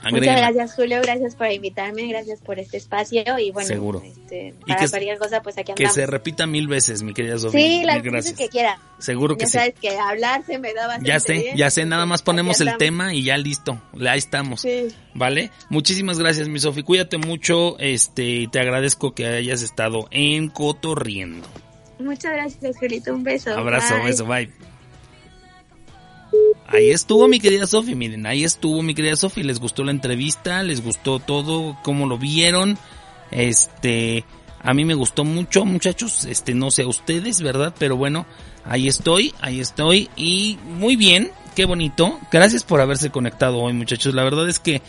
Muchas gracias, Julio. Gracias por invitarme. Gracias por este espacio. Y bueno, Seguro. Este, Y para que- cualquier cosa, pues aquí Que andamos. se repita mil veces, mi querida Sofi. Sí, las veces que quiera. Seguro que ya sí. sabes que hablar se me da bastante Ya sé, bien. ya sé, nada más ponemos el tema y ya listo. Ahí estamos. Sí. ¿Vale? Muchísimas gracias, mi Sofi. Cuídate mucho. Este, y te agradezco que hayas estado en Cotorriendo. Muchas gracias, Julito. Un beso. Abrazo, Bye. beso, bye. Ahí estuvo mi querida Sofi, miren, ahí estuvo mi querida Sofi, les gustó la entrevista, les gustó todo, cómo lo vieron, este, a mí me gustó mucho, muchachos, este, no sé a ustedes, ¿verdad? Pero bueno, ahí estoy, ahí estoy, y muy bien, qué bonito, gracias por haberse conectado hoy, muchachos, la verdad es que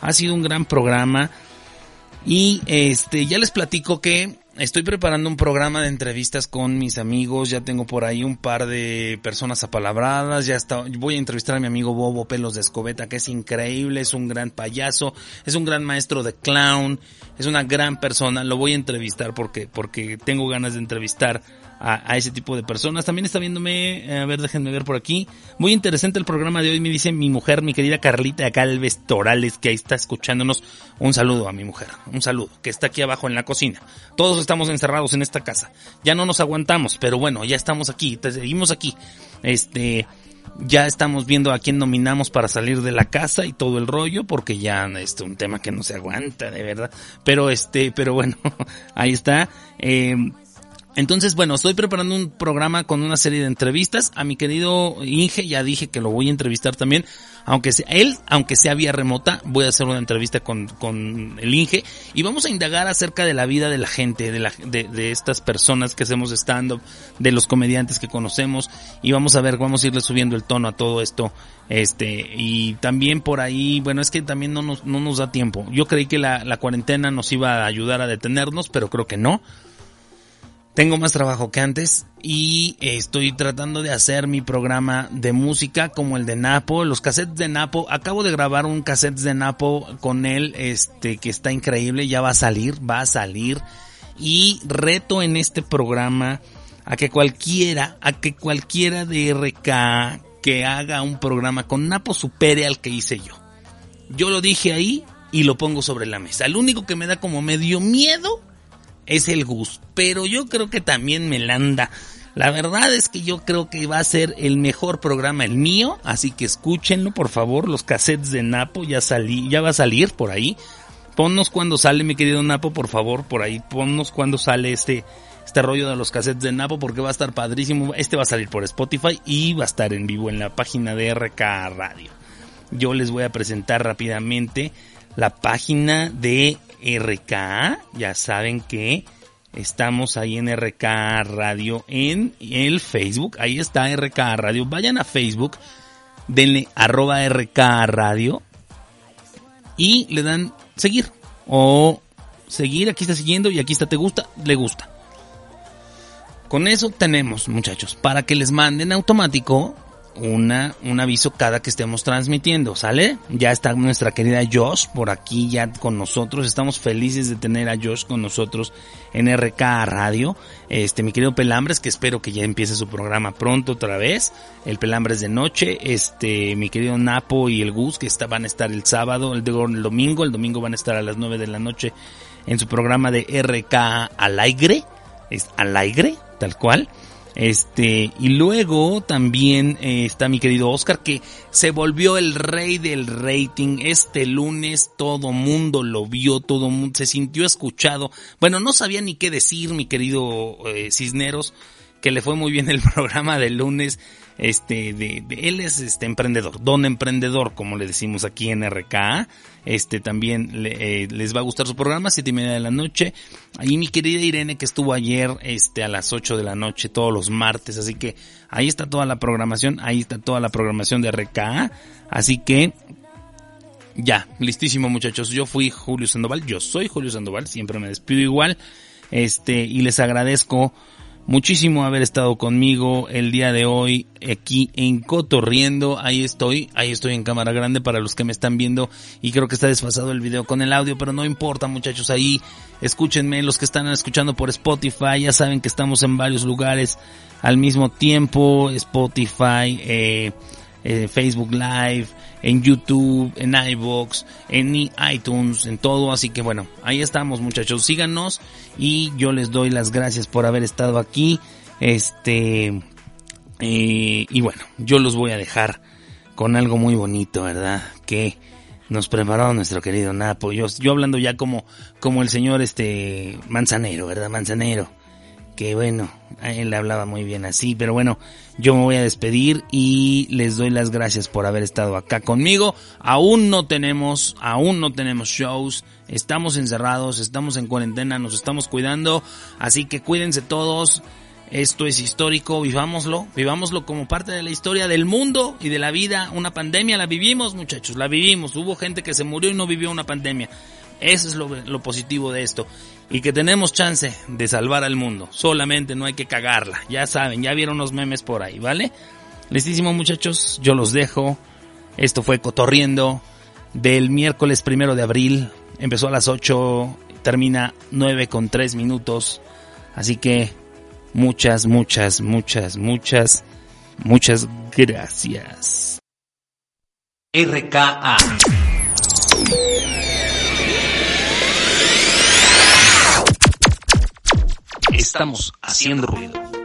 ha sido un gran programa, y este, ya les platico que estoy preparando un programa de entrevistas con mis amigos, ya tengo por ahí un par de personas apalabradas, ya está, voy a entrevistar a mi amigo Bobo Pelos de Escobeta, que es increíble, es un gran payaso, es un gran maestro de clown, es una gran persona, lo voy a entrevistar porque, porque tengo ganas de entrevistar a, a ese tipo de personas. También está viéndome, eh, a ver, déjenme ver por aquí. Muy interesante el programa de hoy, me dice mi mujer, mi querida Carlita Calves Torales, que ahí está escuchándonos. Un saludo a mi mujer, un saludo, que está aquí abajo en la cocina. Todos estamos encerrados en esta casa. Ya no nos aguantamos, pero bueno, ya estamos aquí, te seguimos aquí. Este, ya estamos viendo a quién nominamos para salir de la casa y todo el rollo, porque ya es un tema que no se aguanta, de verdad. Pero este, pero bueno, ahí está. Eh, entonces, bueno, estoy preparando un programa con una serie de entrevistas. A mi querido Inge ya dije que lo voy a entrevistar también. Aunque sea él, aunque sea vía remota, voy a hacer una entrevista con, con el Inge y vamos a indagar acerca de la vida de la gente, de, la, de, de estas personas que hacemos stand-up, de los comediantes que conocemos y vamos a ver, vamos a irle subiendo el tono a todo esto. Este, y también por ahí, bueno, es que también no nos, no nos da tiempo. Yo creí que la, la cuarentena nos iba a ayudar a detenernos, pero creo que no. Tengo más trabajo que antes y eh, estoy tratando de hacer mi programa de música como el de Napo, los cassettes de Napo. Acabo de grabar un cassette de Napo con él, este, que está increíble, ya va a salir, va a salir. Y reto en este programa a que cualquiera, a que cualquiera de RK que haga un programa con Napo supere al que hice yo. Yo lo dije ahí y lo pongo sobre la mesa. El único que me da como medio miedo es el Gus, pero yo creo que también Melanda. La verdad es que yo creo que va a ser el mejor programa el mío, así que escúchenlo por favor, los cassettes de Napo ya salí, ya va a salir por ahí. Ponnos cuando sale mi querido Napo, por favor, por ahí, ponnos cuando sale este este rollo de los cassettes de Napo porque va a estar padrísimo. Este va a salir por Spotify y va a estar en vivo en la página de RK Radio. Yo les voy a presentar rápidamente la página de RK. Ya saben que estamos ahí en RK Radio en el Facebook. Ahí está RK Radio. Vayan a Facebook, denle arroba RK Radio y le dan seguir. O seguir, aquí está siguiendo y aquí está te gusta, le gusta. Con eso tenemos, muchachos, para que les manden automático una, un aviso cada que estemos transmitiendo, ¿sale? Ya está nuestra querida Josh por aquí ya con nosotros. Estamos felices de tener a Josh con nosotros en RK Radio. Este, mi querido Pelambres, que espero que ya empiece su programa pronto otra vez. El Pelambres de noche. Este, mi querido Napo y el Gus, que van a estar el sábado, el, el domingo. El domingo van a estar a las 9 de la noche en su programa de RK al aire. Es al aire, tal cual. Este, y luego también eh, está mi querido Oscar que se volvió el rey del rating. Este lunes todo mundo lo vio, todo mundo se sintió escuchado. Bueno, no sabía ni qué decir, mi querido eh, Cisneros, que le fue muy bien el programa del lunes. Este, de, de, él es este emprendedor, don emprendedor, como le decimos aquí en RKA. Este también le, eh, les va a gustar su programa, siete y media de la noche. Ahí mi querida Irene que estuvo ayer, este, a las 8 de la noche, todos los martes. Así que ahí está toda la programación, ahí está toda la programación de RKA. Así que ya, listísimo muchachos. Yo fui Julio Sandoval, yo soy Julio Sandoval, siempre me despido igual. Este, y les agradezco muchísimo haber estado conmigo el día de hoy aquí en Cotorriendo. Ahí estoy, ahí estoy en cámara grande para los que me están viendo y creo que está desfasado el video con el audio, pero no importa muchachos, ahí escúchenme, los que están escuchando por Spotify, ya saben que estamos en varios lugares al mismo tiempo, Spotify, eh, eh, Facebook Live, en YouTube, en iVoox, en iTunes, en todo. Así que bueno, ahí estamos muchachos. Síganos y yo les doy las gracias por haber estado aquí. Este, eh, y bueno, yo los voy a dejar con algo muy bonito, ¿verdad? Que nos preparó nuestro querido Napo. Yo, yo hablando ya como, como el señor este Manzanero, ¿verdad? Manzanero. Que bueno, él hablaba muy bien así, pero bueno, yo me voy a despedir y les doy las gracias por haber estado acá conmigo. Aún no tenemos, aún no tenemos shows, estamos encerrados, estamos en cuarentena, nos estamos cuidando, así que cuídense todos. Esto es histórico, vivámoslo, vivámoslo como parte de la historia del mundo y de la vida. Una pandemia la vivimos, muchachos, la vivimos. Hubo gente que se murió y no vivió una pandemia. Eso es lo, lo, positivo de esto. Y que tenemos chance de salvar al mundo. Solamente no hay que cagarla. Ya saben, ya vieron los memes por ahí, ¿vale? Listísimo muchachos, yo los dejo. Esto fue Cotorriendo del miércoles primero de abril. Empezó a las 8, termina 9 con 3 minutos. Así que muchas, muchas, muchas, muchas, muchas gracias. RKA. Estamos haciendo ruido.